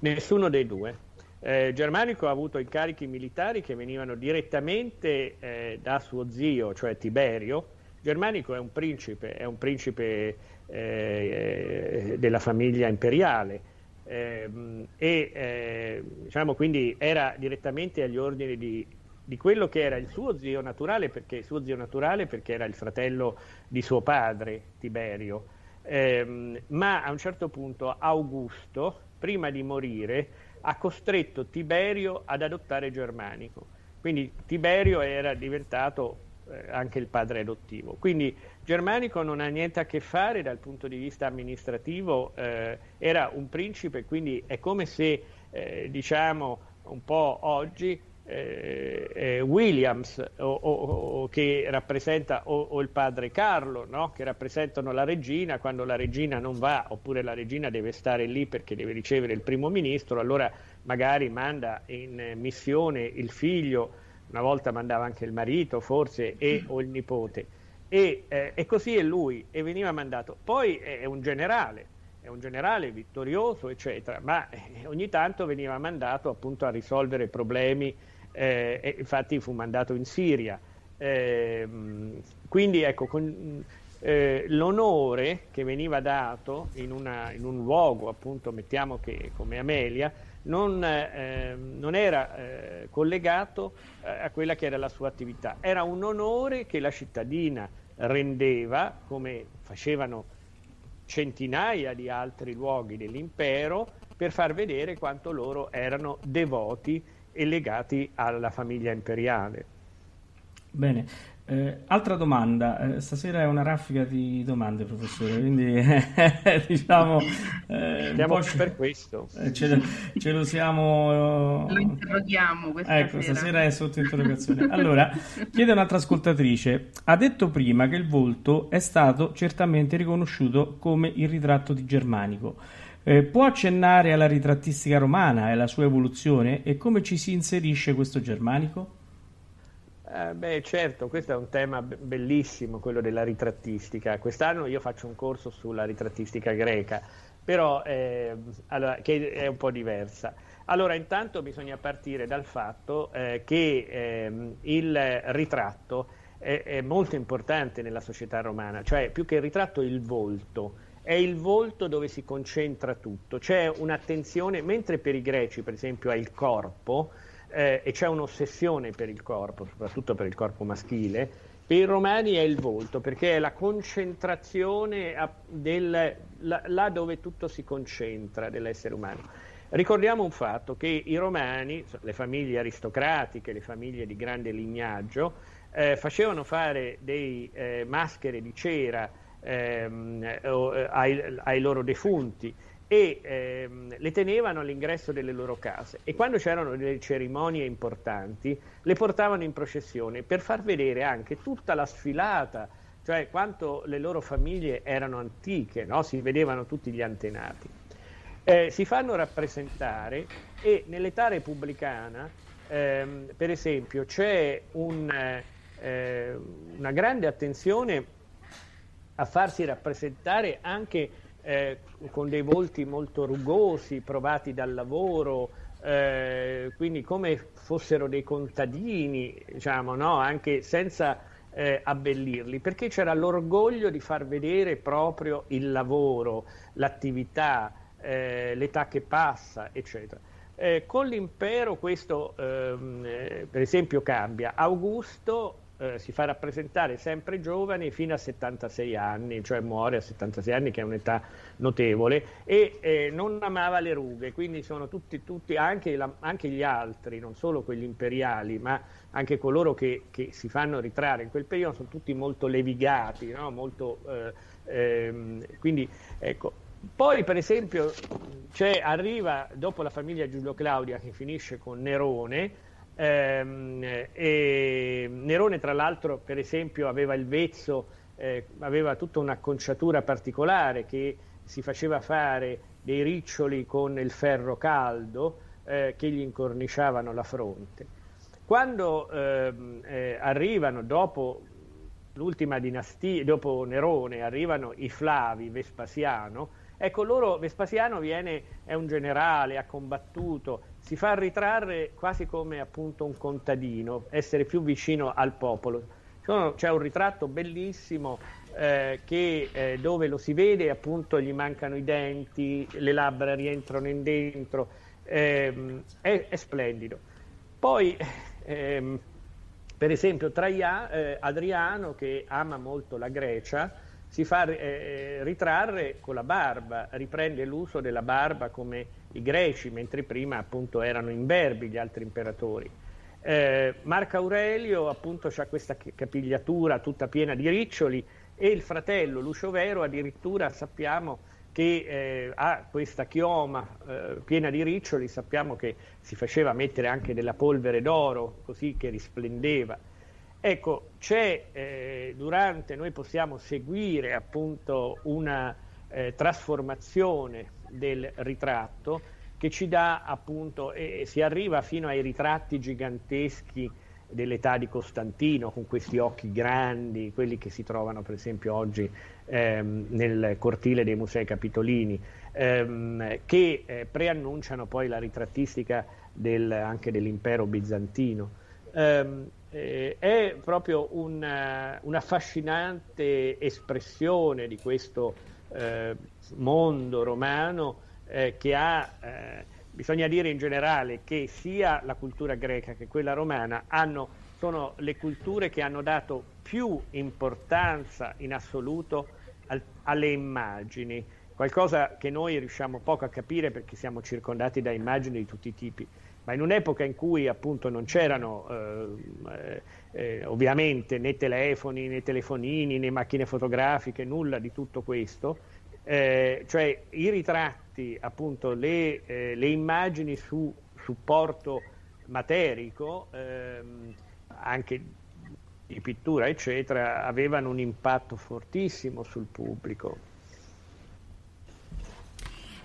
Nessuno dei due. Eh, Germanico ha avuto incarichi militari che venivano direttamente eh, da suo zio, cioè Tiberio. Germanico è un principe, è un principe eh, della famiglia imperiale ehm, e eh, diciamo, quindi era direttamente agli ordini di, di, quello che era il suo zio naturale, perché suo zio naturale perché era il fratello di suo padre, Tiberio. Ehm, ma a un certo punto Augusto, prima di morire, ha costretto Tiberio ad adottare Germanico. Quindi Tiberio era diventato eh, anche il padre adottivo. Quindi Germanico non ha niente a che fare dal punto di vista amministrativo, eh, era un principe, quindi è come se, eh, diciamo, un po' oggi eh, eh, Williams o, o, o, che rappresenta o, il padre Carlo no? che rappresentano la regina quando la regina non va oppure la regina deve stare lì perché deve ricevere il primo ministro allora magari manda in missione il figlio una volta mandava anche il marito forse e o il nipote e, eh, e così è lui e veniva mandato poi è un generale è un generale vittorioso eccetera ma eh, ogni tanto veniva mandato appunto a risolvere problemi eh, infatti fu mandato in Siria Ehm, quindi ecco, con, eh, l'onore che veniva dato in, una, in, un luogo, appunto, mettiamo che come Amelia, non, eh, non era eh, collegato eh, a quella che era la sua attività. Era un onore che la cittadina rendeva, come facevano centinaia di altri luoghi dell'impero, per far vedere quanto loro erano devoti e legati alla famiglia imperiale. Bene, eh, altra domanda, eh, stasera è una raffica di domande professore, quindi eh, diciamo... Eh, Stiamo per questo. Eh, ce, ce, lo siamo... Lo interroghiamo questa ecco, sera. stasera è sotto interrogazione. Allora, chiede un'altra ascoltatrice, ha detto prima che il volto è stato certamente riconosciuto come il ritratto di Germanico. Eh, può accennare alla ritrattistica romana e alla sua evoluzione e come ci si inserisce questo Germanico? Eh, beh, certo, questo è un tema bellissimo, quello della ritrattistica. Quest'anno io faccio un corso sulla ritrattistica greca, però eh, allora, che è un po' diversa. Allora, intanto bisogna partire dal fatto eh, che ehm, il ritratto è, è, molto importante nella società romana, cioè più che il ritratto il volto. È il volto dove si concentra tutto. C'è un'attenzione, mentre per i greci, per esempio, è il corpo, eh, e c'è un'ossessione per il corpo, soprattutto per il corpo maschile, per i romani è il volto, perché è la concentrazione del, là, là dove tutto si concentra dell'essere umano. Ricordiamo un fatto che i romani, le famiglie aristocratiche, le famiglie di grande lignaggio, eh, facevano fare dei eh, maschere di cera ehm, eh, ai, ai, loro defunti e ehm, le tenevano all'ingresso delle loro case e quando c'erano delle cerimonie importanti le portavano in processione per far vedere anche tutta la sfilata, cioè quanto le loro famiglie erano antiche, no? si vedevano tutti gli antenati. Eh, si fanno rappresentare e nell'età repubblicana, ehm, per esempio, c'è un, eh, una grande attenzione a farsi rappresentare anche eh, con dei volti molto rugosi, provati dal lavoro, eh, quindi come fossero dei contadini, diciamo, no? anche senza eh, abbellirli, perché c'era l'orgoglio di far vedere proprio il lavoro, l'attività, eh, l'età che passa, eccetera. Eh, con l'impero questo, ehm, eh, per esempio, cambia. Augusto eh, si fa rappresentare sempre giovane fino a 76 anni, cioè muore a 76 anni che è un'età notevole e eh, non amava le rughe, quindi sono tutti, tutti anche, la, anche, gli altri, non solo quelli imperiali, ma anche coloro che, che, si fanno ritrarre in quel periodo sono tutti molto levigati, no? molto, eh, ehm, quindi ecco. Poi per esempio arriva dopo la famiglia Giulio Claudia che finisce con Nerone, e Nerone, tra l'altro, per esempio, aveva il vezzo, eh, aveva tutta un'acconciatura particolare che si faceva fare dei riccioli con il ferro caldo eh, che gli incorniciavano la fronte. Quando ehm, eh, arrivano dopo l'ultima dinastia, dopo Nerone, arrivano i Flavi, Vespasiano, ecco loro, Vespasiano viene, è un generale, ha combattuto, si fa ritrarre quasi come appunto un contadino, essere più vicino al popolo. C'è un ritratto bellissimo eh, che, eh, dove lo si vede, appunto gli mancano i denti, le labbra rientrano in dentro, ehm, è, è, splendido. Poi, ehm, per esempio, Traia, eh, Adriano, che ama molto la Grecia, si fa eh, ritrarre con la barba, riprende l'uso della barba come i greci, mentre prima appunto erano imberbi gli altri imperatori. Eh, Marco Aurelio appunto ha questa capigliatura tutta piena di riccioli e il fratello Lucio Vero addirittura sappiamo che eh, ha questa chioma eh, piena di riccioli, sappiamo che si faceva mettere anche della polvere d'oro così che risplendeva. Ecco, c'è eh, durante, noi possiamo seguire appunto una eh, trasformazione del ritratto che ci dà appunto, e si arriva fino ai ritratti giganteschi dell'età di Costantino con questi occhi grandi, quelli che si trovano per esempio oggi ehm, nel cortile dei musei capitolini, ehm, che eh, preannunciano poi la ritrattistica del, anche dell'impero bizantino. Um, eh, è proprio una, un'affascinante espressione di questo eh, mondo romano eh, che ha, eh, bisogna dire in generale che sia la cultura greca che quella romana hanno, sono le culture che hanno dato più importanza in assoluto al, alle immagini, qualcosa che noi riusciamo poco a capire perché siamo circondati da immagini di tutti i tipi ma in un'epoca in cui appunto non c'erano eh, eh, ovviamente né telefoni né telefonini né macchine fotografiche, nulla di tutto questo, eh, cioè i ritratti, appunto le, eh, le immagini su supporto materico, ehm, anche di pittura eccetera, avevano un impatto fortissimo sul pubblico.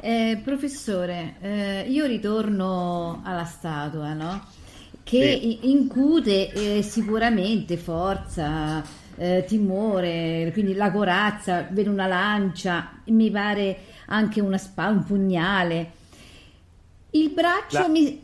Eh, professore, eh, io ritorno alla statua, no? Che sì. incute eh, sicuramente forza, eh, timore, quindi la corazza, vedo una lancia, mi pare anche una spada, un pugnale. Il braccio la... mi...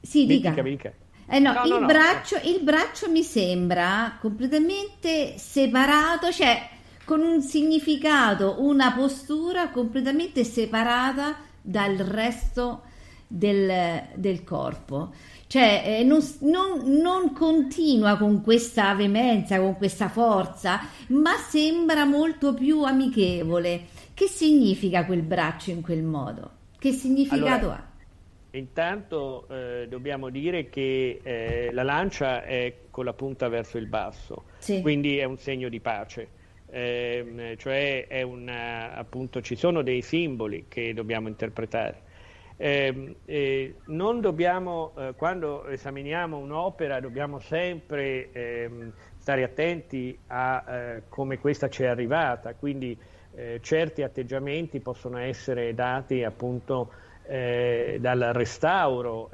Sì, dica. dica, dica. Eh no, no, il, no, braccio, no. il braccio mi sembra completamente separato, cioè con un significato, una postura completamente separata dal resto del, del corpo. Cioè eh, non, non, non, continua con questa veemenza, con questa forza, ma sembra molto più amichevole. Che significa quel braccio in quel modo? Che significato allora, ha? Intanto eh, dobbiamo dire che eh, la lancia è con la punta verso il basso, sì. quindi è un segno di pace eh, cioè una, appunto, ci sono dei simboli che dobbiamo interpretare. Eh, eh, non dobbiamo, eh, quando esaminiamo un'opera, dobbiamo sempre ehm, stare attenti a eh, come questa ci è arrivata, quindi eh, certi atteggiamenti possono essere dati appunto dal restauro.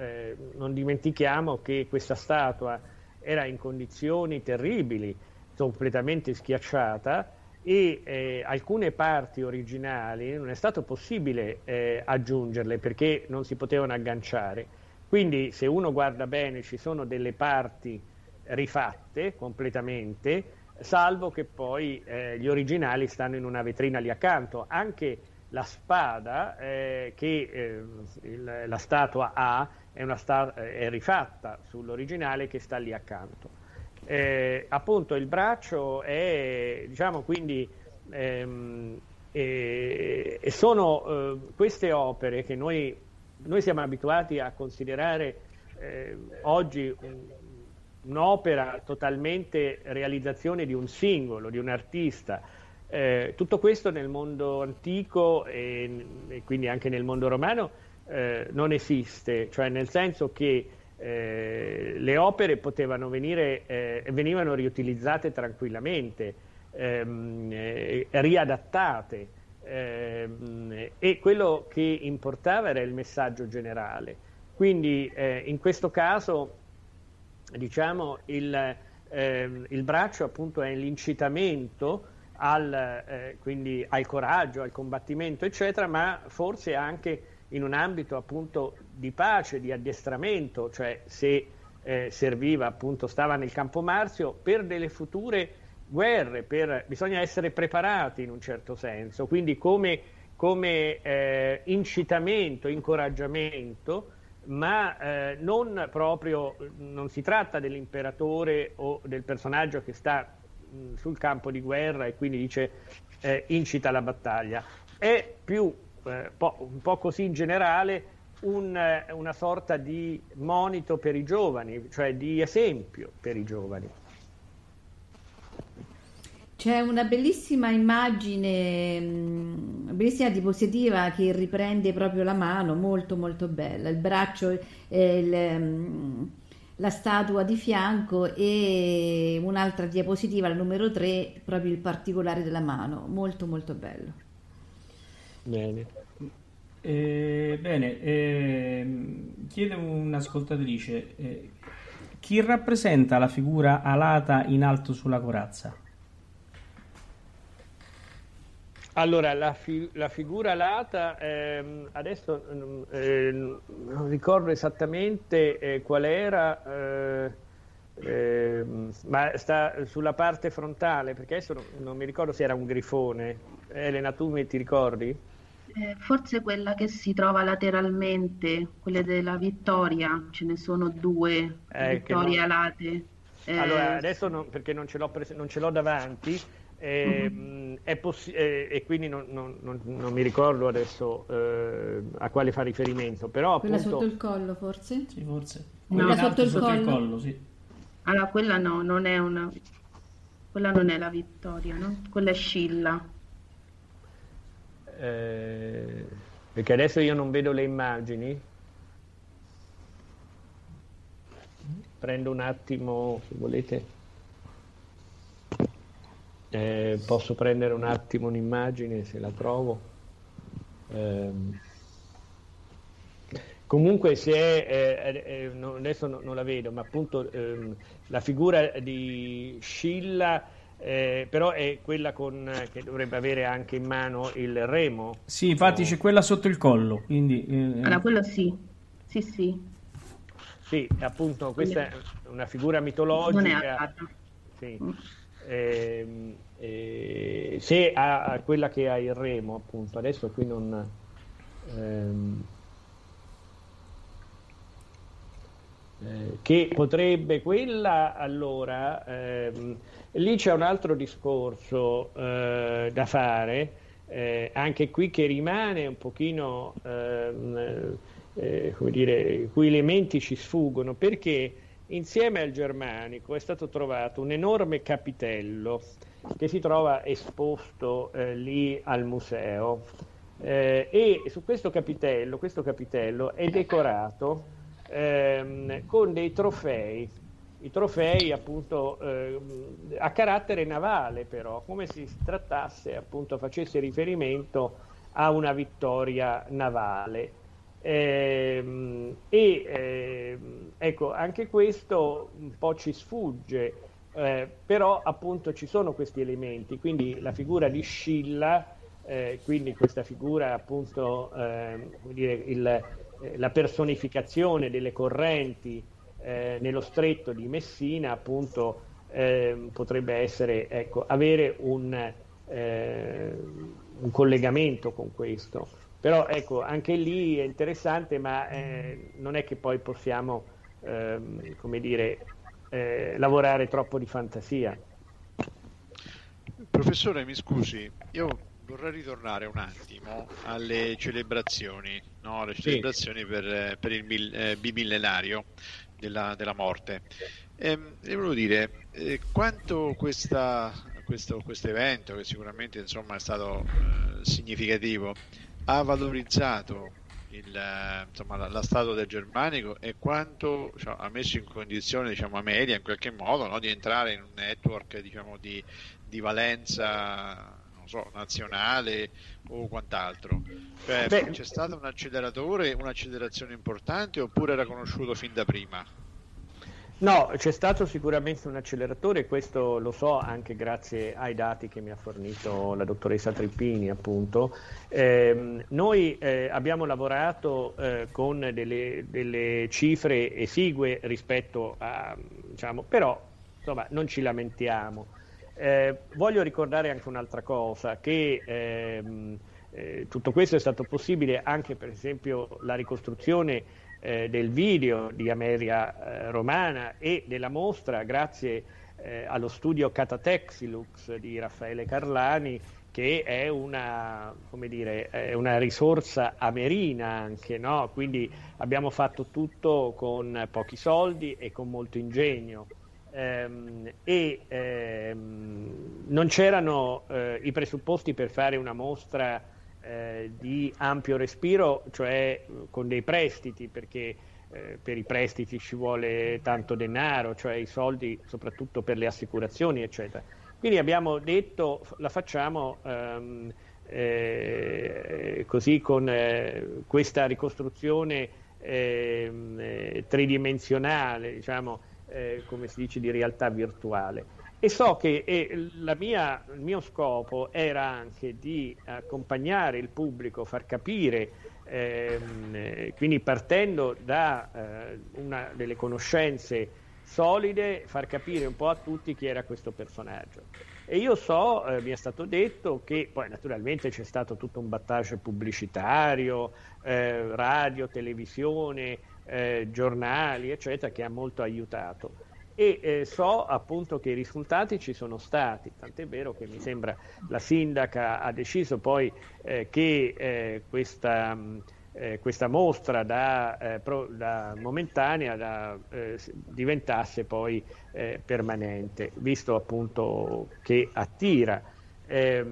non dimentichiamo che questa statua era in condizioni terribili, completamente schiacciata e eh, alcune parti originali non è stato possibile eh, aggiungerle perché non si potevano agganciare. Quindi se uno guarda bene ci sono delle parti rifatte completamente, salvo che poi eh, gli originali stanno in una vetrina lì accanto. Anche la spada eh, che eh, il, la statua ha è, sta- è rifatta sull'originale che sta lì accanto. Eh, appunto il braccio è, diciamo quindi, ehm, e, e sono eh, queste opere che noi, noi, siamo abituati a considerare eh, oggi un, un'opera totalmente realizzazione di un singolo, di un artista. Eh, tutto questo nel mondo antico e, e quindi anche nel mondo romano eh, non esiste, cioè nel senso che eh, le opere potevano venire, eh, venivano riutilizzate tranquillamente, ehm, eh, riadattate ehm, e quello che importava era il messaggio generale. Quindi eh, in questo caso diciamo il, ehm, il braccio appunto è l'incitamento al, eh, quindi al coraggio, al combattimento eccetera, ma forse anche in un ambito appunto di pace, di addestramento, cioè se eh, serviva appunto, stava nel campo Marzio, per delle future guerre, per, bisogna essere preparati in un certo senso, quindi come, come eh, incitamento, incoraggiamento, ma eh, non proprio, non si tratta dell'imperatore o del personaggio che sta mh, sul campo di guerra e quindi dice eh, incita la battaglia, è più eh, un po' così in generale, un, eh, una sorta di monito per i giovani, cioè di esempio per i giovani. C'è una bellissima immagine, mm, una bellissima diapositiva che riprende proprio la mano, molto molto bella, il braccio, eh, il, mm, la statua di fianco e un'altra diapositiva, la numero 3, proprio il particolare della mano, molto molto bello. Bene. Eh, bene, eh, chiede un'ascoltatrice, eh, chi rappresenta la figura alata in alto sulla corazza? Allora, la, fi- la figura alata, ehm, adesso eh, non ricordo esattamente eh, qual era, eh, Eh, ma sta sulla parte frontale, perché adesso non, non, mi ricordo se era un grifone. Elena, tu mi ti ricordi? Eh, forse quella che si trova lateralmente, quelle della Vittoria, ce ne sono due, eh, Vittoria non... alate. Eh, allora, adesso non, perché non ce l'ho, pres- non ce l'ho davanti, eh, uh-huh. possi- eh, e quindi non, non, non, non, mi ricordo adesso eh, a quale fa riferimento. Però, quella appunto... sotto il collo, forse? Sì, forse. Quella no, sotto, il, sotto collo. il collo, sì. Allora, quella no, non è una... Quella non è la vittoria, no? Quella è Scilla. Eh, perché adesso io non vedo le immagini. Prendo un attimo, se volete. Eh, posso prendere un attimo un'immagine se la trovo. Eh, Comunque se è, eh, adesso no, non la vedo, ma appunto ehm, la figura di Scilla eh, però è quella con, che dovrebbe avere anche in mano il remo. Sì, infatti o... c'è quella sotto il collo. Quindi, eh... Allora, quello sì, sì, sì. Sì, appunto, questa è una figura mitologica. Non è sì. Eh, eh, se ha quella che ha il remo, appunto, adesso qui non. Ehm, Eh, che potrebbe quella allora ehm, lì c'è un altro discorso eh, da fare eh, anche qui che rimane un pochino ehm, eh, come dire cui elementi ci sfuggono perché insieme al germanico è stato trovato un enorme capitello che si trova esposto eh, lì al museo. Eh, e su questo capitello questo capitello è decorato ehm, con dei trofei, i trofei appunto eh, a carattere navale però, come se si trattasse appunto, facesse riferimento a una vittoria navale. Eh, e eh, ecco, anche questo un po' ci sfugge, eh, però appunto ci sono questi elementi, quindi la figura di Scilla, eh, quindi questa figura appunto, ehm, dire, il, la personificazione delle correnti eh, nello stretto di Messina appunto eh, potrebbe essere ecco, avere un, eh, un, collegamento con questo. Però ecco anche lì è interessante ma eh, non è che poi possiamo ehm, come dire eh, lavorare troppo di fantasia. Professore mi scusi io vorrei ritornare un attimo alle celebrazioni, no? alle celebrazioni sì. per, per, il mil, eh, bimillenario della, della morte. Ehm, e volevo dire eh, quanto questa, questo, questo, evento, che sicuramente insomma, è stato eh, significativo, ha valorizzato il, eh, insomma, la, la statua del germanico e quanto cioè, ha messo in condizione diciamo, a media in qualche modo no, di entrare in un network diciamo, di, di valenza so, nazionale o quant'altro. Cioè, c'è stato un acceleratore, un'accelerazione importante oppure era conosciuto fin da prima? No, c'è stato sicuramente un acceleratore, questo lo so anche grazie ai dati che mi ha fornito la dottoressa Trippini, appunto. Eh, noi eh, abbiamo lavorato eh, con delle, delle, cifre esigue rispetto a, diciamo, però insomma, non ci lamentiamo. Eh, voglio ricordare anche un'altra cosa, che ehm, eh, tutto questo è stato possibile anche per esempio la ricostruzione eh, del video di Ameria eh, Romana e della mostra grazie eh, allo studio Catatexilux di Raffaele Carlani che è una, dire, è una risorsa amerina anche, no? quindi abbiamo fatto tutto con pochi soldi e con molto ingegno ehm, e ehm, non c'erano eh, i presupposti per fare una mostra eh, di ampio respiro, cioè con dei prestiti, perché eh, per i prestiti ci vuole tanto denaro, cioè i soldi soprattutto per le assicurazioni, eccetera. Quindi abbiamo detto la facciamo ehm, eh, così con eh, questa ricostruzione ehm, eh, tridimensionale, diciamo, eh, come si dice, di realtà virtuale. E so che eh, mia, il mio scopo era anche di accompagnare il pubblico, far capire, ehm, eh, quindi partendo da eh, una delle conoscenze solide, far capire un po' a tutti chi era questo personaggio. E io so, eh, mi è stato detto che poi naturalmente c'è stato tutto un battage pubblicitario, eh, radio, televisione, eh, giornali, eccetera, che ha molto aiutato. E eh, so appunto che i risultati ci sono stati, tant'è vero che mi sembra la sindaca ha deciso poi eh, che eh, questa mh, eh, questa mostra da, eh, pro, da momentanea da, diventasse poi permanente, visto appunto che attira. Eh,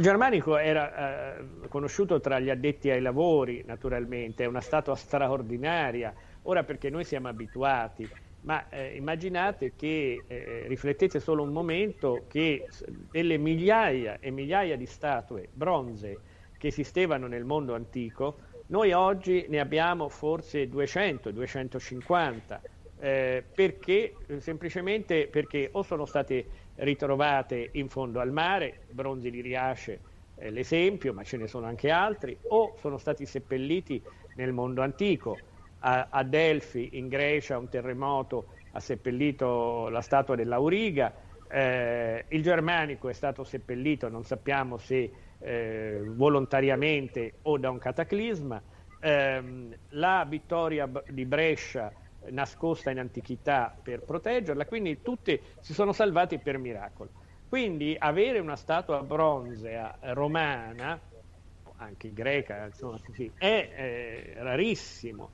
il Germanico era eh, conosciuto tra gli addetti ai lavori, naturalmente, è una statua straordinaria, ora perché noi siamo abituati, ma immaginate che, riflettete solo un momento, che delle migliaia e migliaia di statue bronze che esistevano nel mondo antico, noi oggi ne abbiamo forse 200, 250, eh, perché semplicemente perché o sono state ritrovate in fondo al mare, Bronzi di Riace è l'esempio, ma ce ne sono anche altri, o sono stati seppelliti nel mondo antico. A, a Delfi, in Grecia, un terremoto ha seppellito la statua dell'Auriga, eh, il Germanico è stato seppellito, non sappiamo se eh, volontariamente o da un cataclisma. Eh, la vittoria di Brescia nascosta in antichità per proteggerla, quindi tutti si sono salvati per miracolo. Quindi avere una statua bronzea romana, anche greca, insomma, è eh, rarissimo.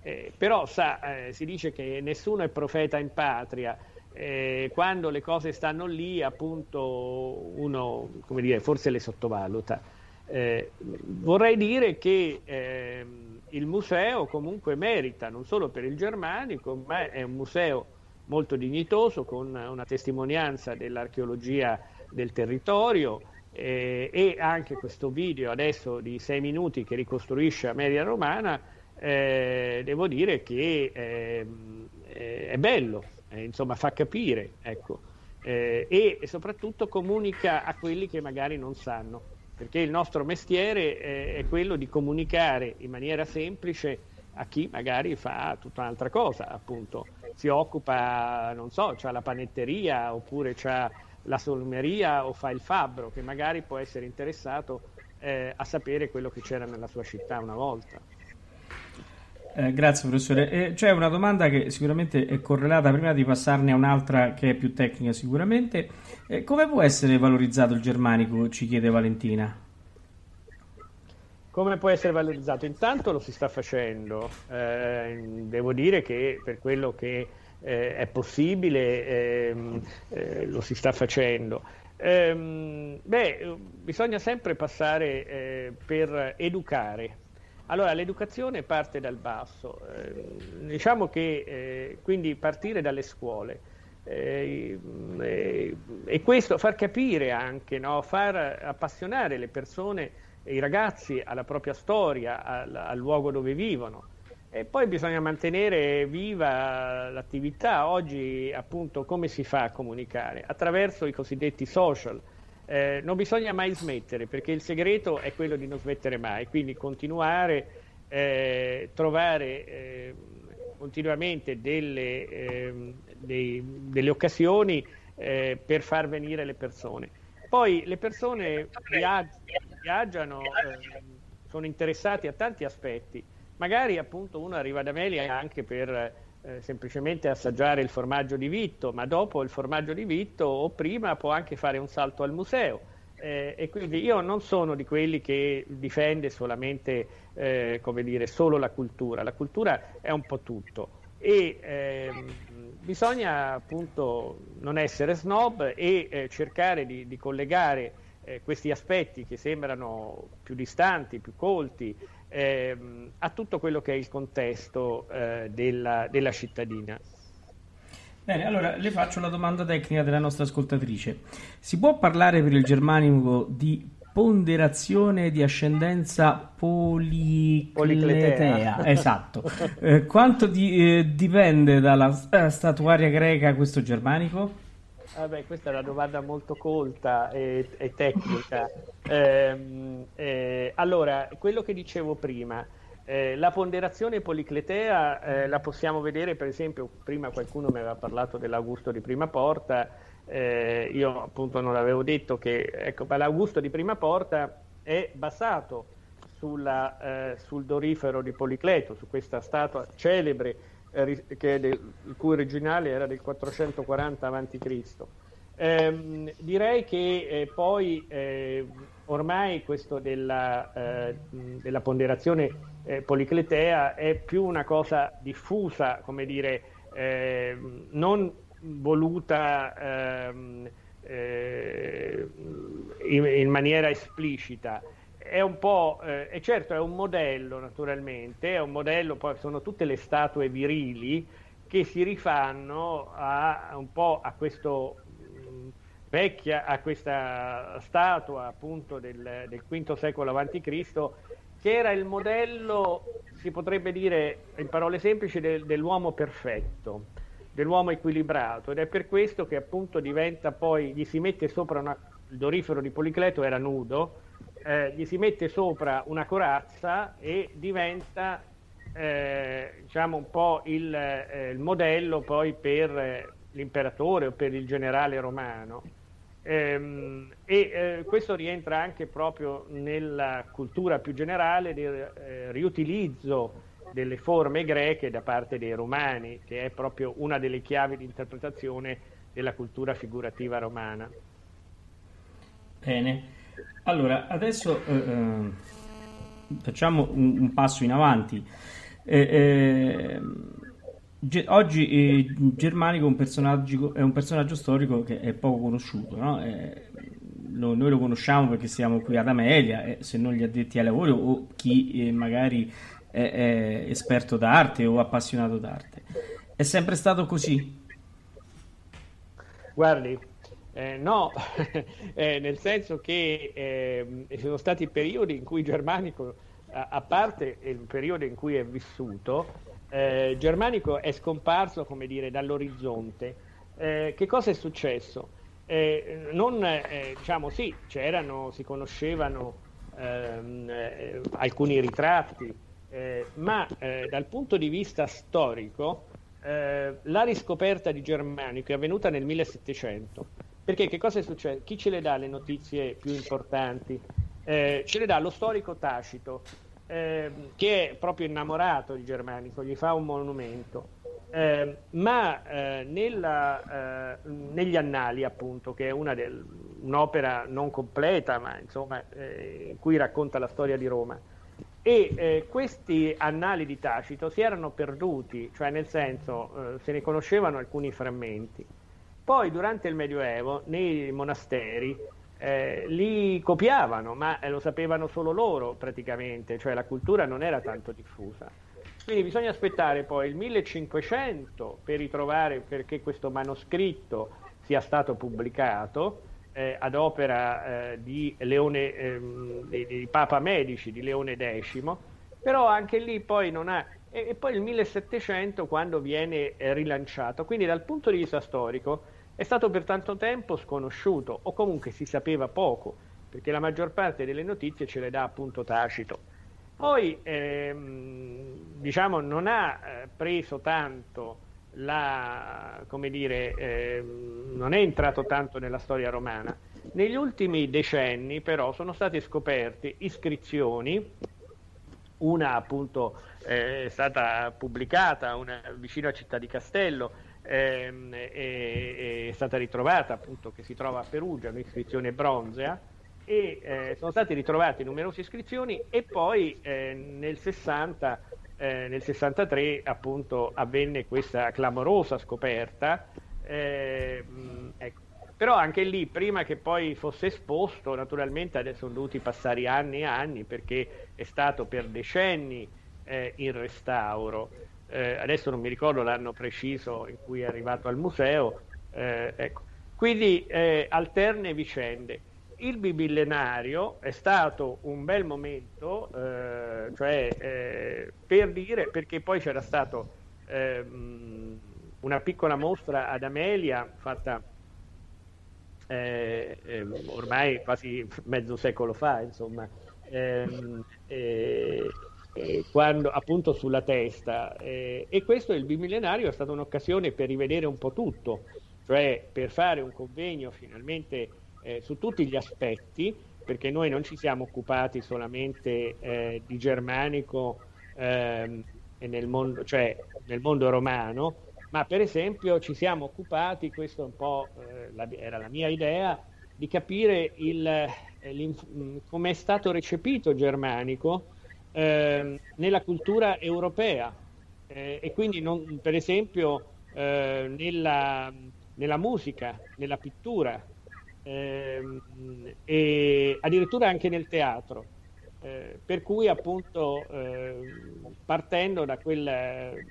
Eh, però sa, eh, si dice che nessuno è profeta in patria, eh, quando le cose stanno lì, appunto, uno, come dire, forse le sottovaluta. Eh, vorrei dire che eh, il museo comunque merita, non solo per il germanico, ma è un museo molto dignitoso, con una testimonianza dell'archeologia del territorio eh, e anche questo video adesso di sei minuti che ricostruisce Ameria Romana, eh, devo dire che ehm, è bello, eh, insomma fa capire, ecco, eh, e, soprattutto comunica a quelli che magari non sanno, perché il nostro mestiere eh, è quello di comunicare in maniera semplice a chi magari fa tutta un'altra cosa, appunto, si occupa, non so, c'ha la panetteria oppure c'ha la solmeria o fa il fabbro, che magari può essere interessato eh, a sapere quello che c'era nella sua città una volta. Eh, grazie professore. Eh, c'è una domanda che sicuramente è correlata, prima di passarne a un'altra che è più tecnica sicuramente. Eh, come può essere valorizzato il germanico, ci chiede Valentina? Come può essere valorizzato? Intanto lo si sta facendo, eh, devo dire che per quello che eh, è possibile ehm, eh, lo si sta facendo. Ehm, beh, bisogna sempre passare per educare, allora, l'educazione parte dal basso, eh, diciamo che eh, quindi partire dalle scuole eh, eh, e questo far capire anche, no? far appassionare le persone i ragazzi alla propria storia, al, al luogo dove vivono. E poi bisogna mantenere viva l'attività. Oggi appunto come si fa a comunicare? Attraverso i cosiddetti social eh, non bisogna mai smettere perché il segreto è quello di non smettere mai, quindi continuare, eh, trovare eh, continuamente delle, ehm, dei, delle occasioni eh, per far venire le persone. Poi le persone viaggi, viaggiano, ehm, sono interessati a tanti aspetti, magari appunto uno arriva da Amelia anche per eh, semplicemente assaggiare il formaggio di vitto, ma dopo il formaggio di vitto o prima può anche fare un salto al museo. Eh, e quindi io non sono di quelli che difende solamente, eh, dire, solo la cultura. La cultura è un po' tutto e ehm, bisogna appunto non essere snob e eh, cercare di, di collegare eh, questi aspetti che sembrano più distanti, più colti, ehm, a tutto quello che è il contesto eh, della, della cittadina. Bene, allora le faccio la domanda tecnica della nostra ascoltatrice. Si può parlare per il germanico di ponderazione di ascendenza policletea? policletea. Esatto. Eh, quanto di, eh, dipende dalla eh, statuaria greca questo germanico? Vabbè, questa è una domanda molto colta e, e tecnica. Eh, eh, allora, quello che dicevo prima, Eh, la ponderazione policletea eh, la possiamo vedere, per esempio, prima qualcuno mi aveva parlato dell'Augusto di Prima Porta, eh, io appunto non avevo detto che ecco, l'Augusto di Prima Porta è basato sulla, eh, sul dorifero di Policleto, su questa statua celebre del, il cui originale era del 440 a.C. Eh, direi che eh, poi eh, ormai questo della, eh, della ponderazione eh, policletea è più una cosa diffusa, come dire, non voluta ehm, in, in maniera esplicita è un po', eh, e certo è un modello naturalmente, è un modello, poi sono tutte le statue virili che si rifanno a, un po' a questo mm, vecchia, a questa statua appunto del, del V secolo a.C., che era il modello, si potrebbe dire in parole semplici, del, dell'uomo perfetto, dell'uomo equilibrato, ed è per questo che appunto diventa poi, gli si mette sopra una, il dorifero di Policleto era nudo, eh, gli si mette sopra una corazza e diventa eh, diciamo un po' il, eh, il modello poi per eh, l'imperatore o per il generale romano. Ehm, e eh, questo rientra anche proprio nella cultura più generale del eh, riutilizzo delle forme greche da parte dei romani, che è proprio una delle chiavi di interpretazione della cultura figurativa romana. Bene, allora, adesso eh, eh, facciamo un, un, passo in avanti. Eh, eh ge- oggi eh, Germanico è un, personaggio, è un, personaggio, storico che è poco conosciuto, no? lo, noi lo conosciamo perché siamo qui ad Amelia, se non gli addetti ai lavori o chi magari è, è esperto d'arte o appassionato d'arte. È sempre stato così? Guardi, eh, no, eh, nel senso che eh, ci sono stati periodi in cui Germanico, a, a, parte il periodo in cui è vissuto, eh, Germanico è scomparso, come dire, dall'orizzonte. Eh, che cosa è successo? Eh, non, diciamo, sì, c'erano, si conoscevano ehm, alcuni ritratti, ma dal punto di vista storico, la riscoperta di Germanico è avvenuta nel 1700 perché che cosa è successo? Chi ce le dà le notizie più importanti? Eh, ce le dà lo storico Tacito, eh, che è proprio innamorato di Germanico, gli fa un monumento. Eh, ma eh, nella, eh, negli annali, appunto, che è del, un'opera non completa, ma insomma, eh, in cui racconta la storia di Roma, e questi annali di Tacito si erano perduti, cioè nel senso se ne conoscevano alcuni frammenti. Poi durante il Medioevo nei monasteri eh, li copiavano, ma eh, lo sapevano solo loro praticamente, cioè la cultura non era tanto diffusa. Quindi bisogna aspettare poi il 1500 per ritrovare perché questo manoscritto sia stato pubblicato eh, ad opera eh, di, Leone, ehm, di, Papa Medici, di Leone X, però anche lì poi non ha... E, e poi il 1700 quando viene eh, rilanciato. Quindi dal punto di vista storico è stato per tanto tempo sconosciuto o comunque si sapeva poco, perché la maggior parte delle notizie ce le dà appunto Tacito. Poi ehm, diciamo non ha eh, preso tanto la, come dire, eh, non è entrato tanto nella storia romana. Negli ultimi decenni però sono state scoperte iscrizioni, una appunto eh, è stata pubblicata una, vicino a Città di Castello, ehm, è, è, stata ritrovata appunto che si trova a Perugia, un'iscrizione bronzea e eh, sono state ritrovate numerose iscrizioni e poi eh, nel 60 eh, nel 63 appunto avvenne questa clamorosa scoperta eh, ecco. però anche lì prima che poi fosse esposto naturalmente adesso sono dovuti passare anni e anni perché è stato per decenni eh, in restauro eh, adesso non mi ricordo l'anno preciso in cui è arrivato al museo, eh, ecco. quindi eh, alterne vicende. Il bimillenario è stato un bel momento, eh, cioè eh, per dire, perché poi c'era stata ehm, una piccola mostra ad Amelia fatta eh, ehm, ormai quasi mezzo secolo fa, insomma, ehm, eh, quando, appunto sulla testa. Eh, e questo il bimillenario è stata un'occasione per rivedere un po' tutto, cioè per fare un convegno finalmente eh, su tutti gli aspetti, perché noi non ci siamo occupati solamente eh, di germanico ehm, nel mondo, cioè nel mondo romano, ma per esempio ci siamo occupati, questo un po' eh, la, era la mia idea, di capire come è stato recepito il germanico eh, nella cultura europea eh, e quindi non, per esempio eh, nella, nella, musica, nella pittura ehm, e addirittura anche nel teatro. Eh, per cui appunto ehm, partendo da quel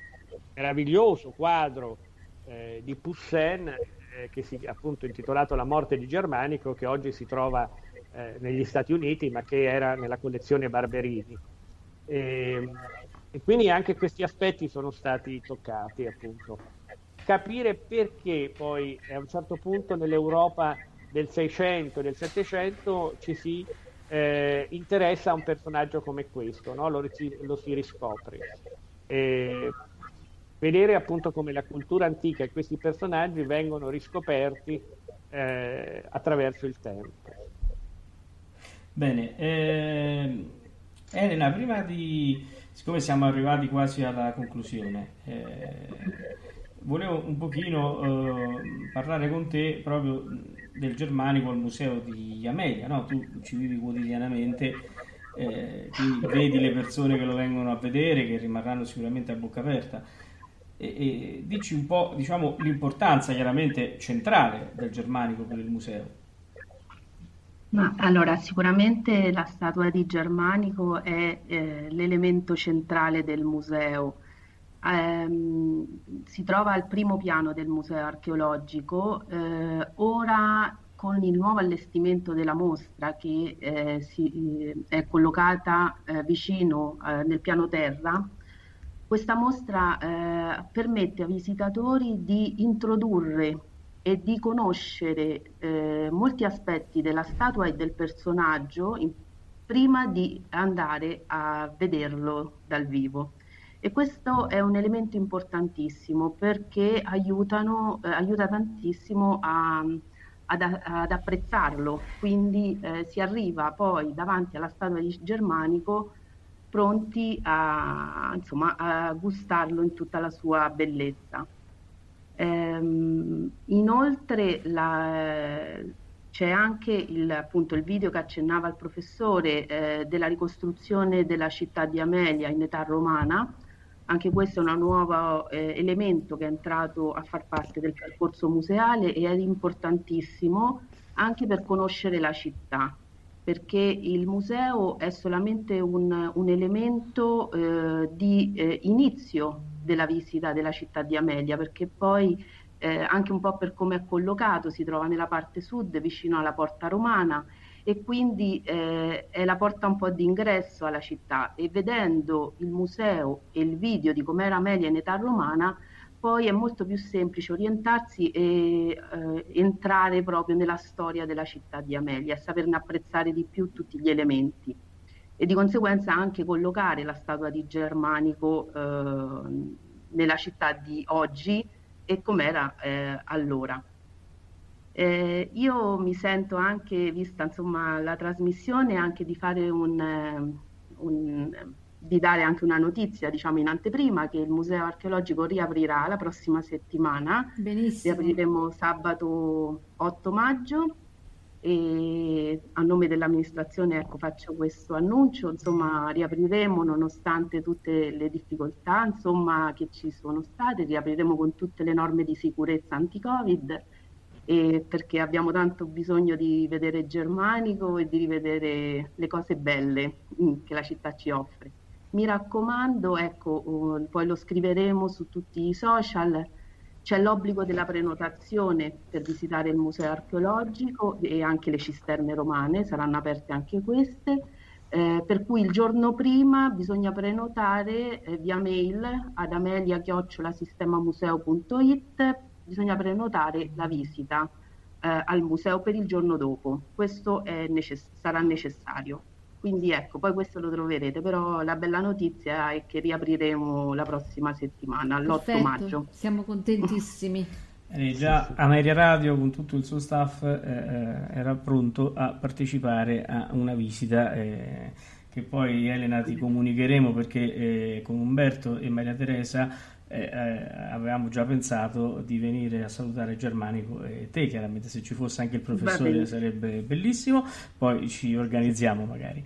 meraviglioso quadro eh, di Poussin eh, che si appunto intitolato La morte di Germanico che oggi si trova negli Stati Uniti ma che era nella collezione Barberini. E, ehm, e quindi anche questi aspetti sono stati toccati, appunto. Capire perché poi a un certo punto nell'Europa del 600 e del 700 ci si eh, interessa a un personaggio come questo, no? lo, lo, si riscopre. E vedere appunto come la cultura antica e questi personaggi vengono riscoperti eh, attraverso il tempo. Bene, eh, Elena, prima di... siccome siamo arrivati quasi alla conclusione, eh, volevo un pochino eh, parlare con te proprio del Germanico al museo di Amelia, no? tu ci vivi quotidianamente, eh, vedi le persone che lo vengono a vedere, che rimarranno sicuramente a bocca aperta. E, e dici un po' diciamo, l'importanza chiaramente centrale del Germanico per il museo. Ma allora, sicuramente la statua di Germanico è eh, l'elemento centrale del museo. Ehm, si trova al primo piano del museo archeologico. Eh, ora, con il nuovo allestimento della mostra che eh, si, eh, è collocata eh, vicino eh, nel piano terra, questa mostra permette ai visitatori di introdurre e di conoscere eh, molti aspetti della statua e del personaggio in, prima di andare a vederlo dal vivo. E questo è un elemento importantissimo perché aiutano, eh, aiuta tantissimo a, ad, ad, apprezzarlo, quindi eh, si arriva poi davanti alla statua di Germanico pronti a, insomma, a gustarlo in tutta la sua bellezza. Ehm, inoltre la, c'è anche il, appunto, il, video che accennava il professore eh, della ricostruzione della città di Amelia in età romana. Anche questo è un nuovo eh, elemento che è entrato a far parte del percorso museale e è importantissimo anche per conoscere la città, perché il museo è solamente un, un elemento eh, di eh, inizio della visita della città di Amelia, perché poi eh, anche un po' per come è collocato si trova nella parte sud vicino alla porta romana e quindi eh, è la porta un po' di ingresso alla città. E vedendo il museo e il video di com'era Amelia in età romana poi è molto più semplice orientarsi e eh, entrare proprio nella storia della città di Amelia saperne apprezzare di più tutti gli elementi e di conseguenza anche collocare la statua di Germanico eh, nella città di oggi e com'era eh, allora. Eh, io mi sento anche, vista insomma, la trasmissione, anche di fare un, eh, un di dare anche una notizia, diciamo in anteprima, che il Museo Archeologico riaprirà la prossima settimana. Benissimo. Riapriremo sabato 8 maggio e a nome dell'amministrazione ecco, faccio questo annuncio, insomma riapriremo nonostante tutte le difficoltà insomma, che ci sono state, riapriremo con tutte le norme di sicurezza anti-Covid e perché abbiamo tanto bisogno di vedere Germanico e di rivedere le cose belle mm, che la città ci offre. Mi raccomando, ecco, poi lo scriveremo su tutti i social, c'è l'obbligo della prenotazione per visitare il museo archeologico e anche le cisterne romane, saranno aperte anche queste, eh, per cui il giorno prima bisogna prenotare eh, via mail ad amelia-sistemamuseo.it, bisogna prenotare la visita eh, al museo per il giorno dopo, questo necess- sarà necessario. Quindi ecco, poi questo lo troverete, però la bella notizia è che riapriremo la prossima settimana, l'8 Perfetto, maggio. Siamo contentissimi. Eh, già Ameria Radio con tutto il suo staff eh, eh, era pronto a partecipare a una visita eh, che poi Elena ti comunicheremo perché eh, con Umberto e Maria Teresa eh, eh, avevamo già pensato di venire a salutare Germanico e te, chiaramente se ci fosse anche il professore sarebbe bellissimo, poi ci organizziamo magari.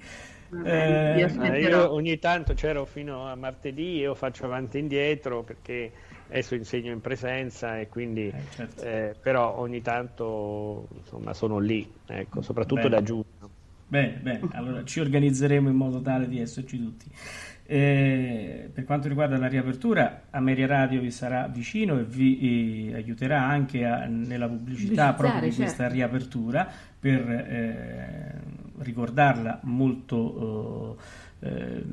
Eh, Eh, io ogni tanto c'ero fino a martedì, io faccio avanti e indietro perché adesso insegno in presenza e quindi Eh, certo. eh, però ogni tanto insomma sono lì, ecco, soprattutto Bene. da giugno. Bene, bene, allora ci organizzeremo in modo tale di esserci tutti. Eh, per quanto riguarda la riapertura, Ameria Radio vi sarà vicino e vi eh, aiuterà anche a- nella pubblicità proprio di questa certo. riapertura per eh, ricordarla molto, eh, eh,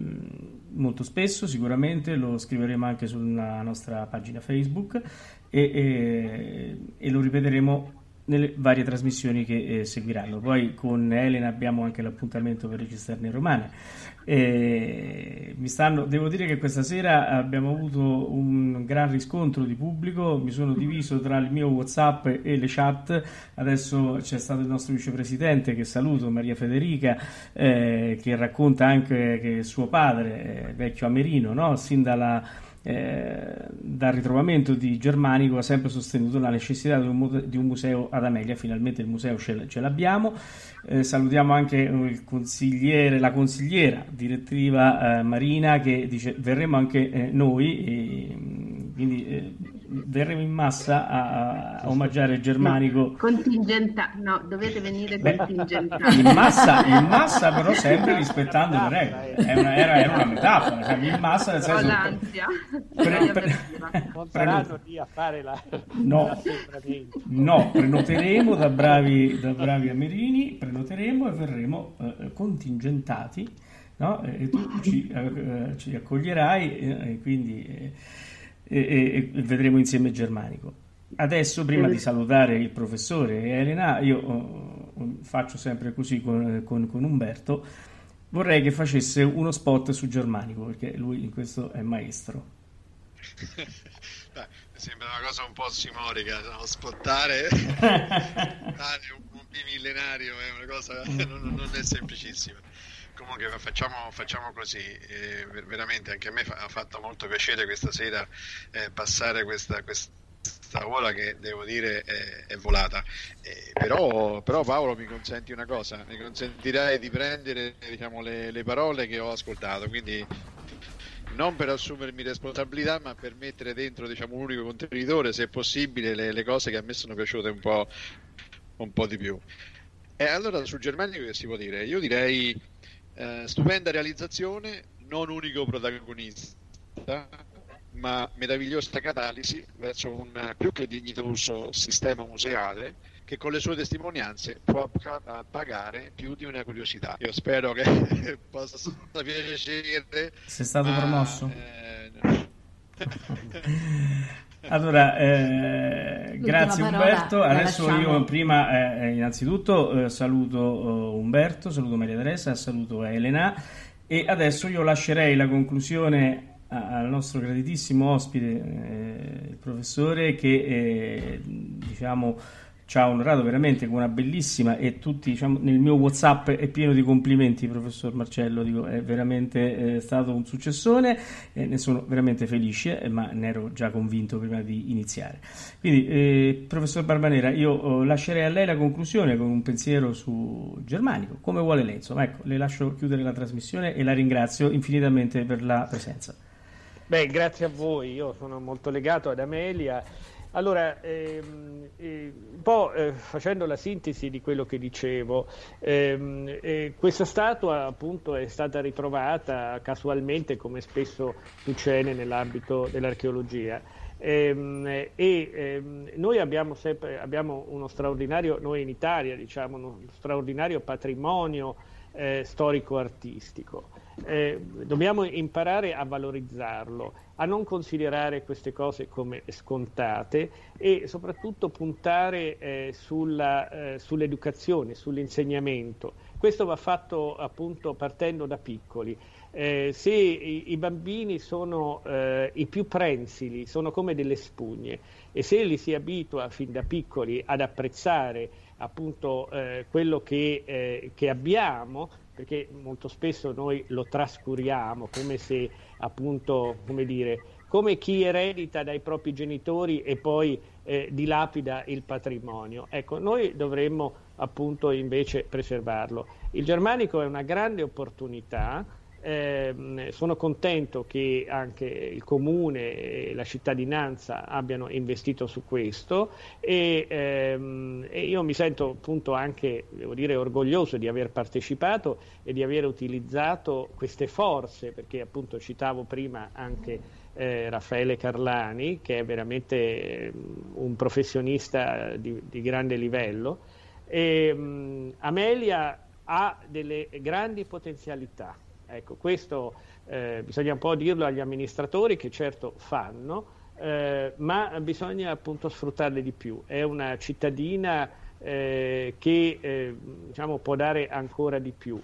molto spesso, sicuramente lo scriveremo anche sulla nostra pagina Facebook e, e- e lo ripeteremo nelle varie trasmissioni che eh, seguiranno. Poi con Elena abbiamo anche l'appuntamento per Registerne Romane. E mi stanno, devo dire che questa sera abbiamo avuto un gran riscontro di pubblico, mi sono diviso tra il mio WhatsApp e le chat, adesso c'è stato il nostro vicepresidente che saluto, Maria Federica, eh, che racconta anche che suo padre, eh, vecchio amerino, no? sin dalla eh, dal ritrovamento di Germanico ha sempre sostenuto la necessità di un, di un museo ad Amelia, finalmente il museo ce, ce l'abbiamo. Eh, salutiamo anche consigliere, la consigliera direttiva eh, Marina che dice verremo anche eh, noi, e, mm, quindi eh, verremo in massa a, a omaggiare Germanico. Contingenta, no, dovete venire contingentati. in massa, in massa però sempre rispettando le regole. È una, era, era una metafora, cioè, in massa nel Ho senso... l'ansia. Pre- pre-. Non saranno lì a fare la, No. No, prenoteremo da bravi, da bravi amerini, prenoteremo e verremo eh, contingentati, no? E tu ci, eh, ci accoglierai eh, e quindi eh, e, e- vedremo insieme Germanico. Adesso, prima di salutare il professore e Elena, io eh, faccio sempre così con, con- con Umberto, vorrei che facesse uno spot su Germanico, perché lui in questo è maestro. Beh, mi sembra una cosa un po' simorica, no? spottare spottare un, un bimillenario è una cosa non, non è semplicissima. Comunque facciamo, facciamo così, eh, ver- veramente anche a me fa- ha fatto molto piacere questa sera eh, passare questa, questa ora che devo dire è, è volata. Eh, però, però Paolo mi consenti una cosa, mi consentirai di prendere diciamo, le, le parole che ho ascoltato, quindi non per assumermi responsabilità, ma per mettere dentro diciamo, un unico contenitore, se possibile, le, le cose che a me sono piaciute un po', un po' di più. E allora sul germanico che si può dire? Io direi eh, stupenda realizzazione, non unico protagonista, ma meravigliosa catalisi verso un più che dignitoso sistema museale che con le sue testimonianze può pa- pagare più di una curiosità. Io spero che possa piacere. Sei stato ma, promosso? eh, no. Allora, eh, grazie Umberto. Adesso io prima, eh, innanzitutto, eh, saluto eh, Umberto, saluto Maria Teresa, saluto Elena e adesso io lascerei la conclusione a- al nostro graditissimo ospite, eh, il professore, che eh, diciamo ci ha onorato veramente con una bellissima e tutti, diciamo, nel mio WhatsApp è pieno di complimenti, professor Marcello, dico, è veramente eh, stato un successone e ne sono veramente felice, eh, ma ne ero già convinto prima di iniziare. Quindi, eh, professor Barbanera, io eh, lascerei a lei la conclusione con un pensiero su Germanico, come vuole lei, insomma, ecco, le lascio chiudere la trasmissione e la ringrazio infinitamente per la presenza. Beh, grazie a voi, io sono molto legato ad Amelia. Allora, ehm, eh, un po' eh, facendo la sintesi di quello che dicevo, ehm, eh, questa statua appunto è stata ritrovata casualmente, come spesso succede nell'ambito dell'archeologia. Ehm, e ehm, noi abbiamo sempre abbiamo uno straordinario, noi in Italia diciamo, uno straordinario patrimonio eh, storico-artistico. Eh, dobbiamo imparare a valorizzarlo, a non considerare queste cose come scontate e soprattutto puntare eh, sulla, eh, sull'educazione, sull'insegnamento, questo va fatto appunto partendo da piccoli. Eh, se i, i, bambini sono eh, i più prensili, sono come delle spugne e se li si abitua fin da piccoli ad apprezzare appunto eh, quello che, eh, che, abbiamo, perché molto spesso noi lo trascuriamo come se appunto, come dire, come chi eredita dai propri genitori e poi eh, dilapida il patrimonio. Ecco, noi dovremmo appunto invece preservarlo. Il germanico è una grande opportunità eh, sono contento che anche il comune e la cittadinanza abbiano investito su questo e, ehm, e, io mi sento appunto anche, dire, orgoglioso di aver partecipato e di aver utilizzato queste forze, perché appunto citavo prima anche eh, Raffaele Carlani, che è veramente ehm, un professionista di, di grande livello. E, um, Amelia ha delle grandi potenzialità Ecco, questo eh, bisogna un po' dirlo agli amministratori che certo fanno, eh, ma bisogna appunto sfruttarle di più. È una cittadina eh, che eh, diciamo, può dare ancora di più.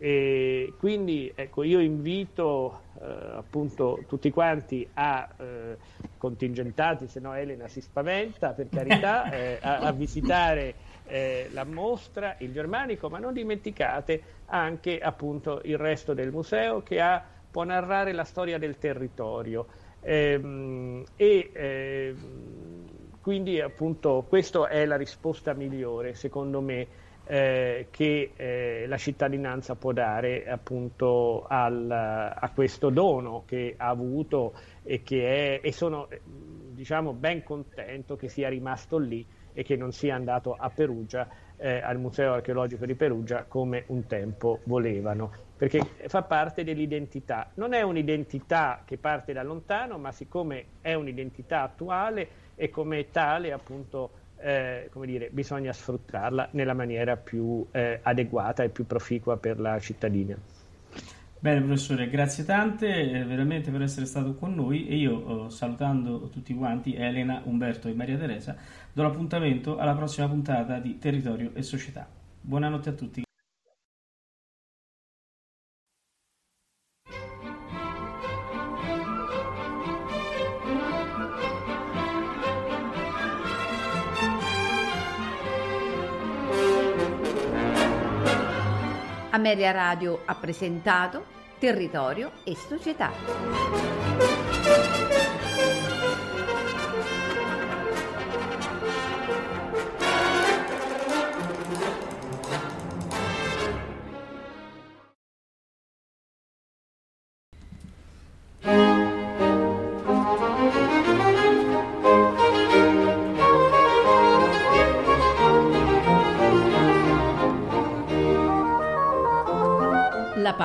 E quindi ecco, io invito eh, appunto tutti quanti a eh, contingentati, se no Elena si spaventa per carità, a, a visitare eh, la mostra, il germanico, ma non dimenticate anche appunto il resto del museo che ha, può narrare la storia del territorio. Ehm, e eh, quindi appunto questa è la risposta migliore secondo me eh, che eh, la cittadinanza può dare appunto al, a questo dono che ha avuto e che è e sono diciamo ben contento che sia rimasto lì e che non sia andato a Perugia, eh, al Museo Archeologico di Perugia, come un tempo volevano, perché fa parte dell'identità. Non è un'identità che parte da lontano, ma siccome è un'identità attuale e come tale appunto eh, come dire, bisogna sfruttarla nella maniera più eh, adeguata e più proficua per la cittadina. Bene professore, grazie tante eh, veramente per essere stato con noi e io eh, salutando tutti quanti Elena, Umberto e Maria Teresa do l'appuntamento alla prossima puntata di Territorio e Società. Buonanotte a tutti. Ameria Radio ha presentato Territorio e Società.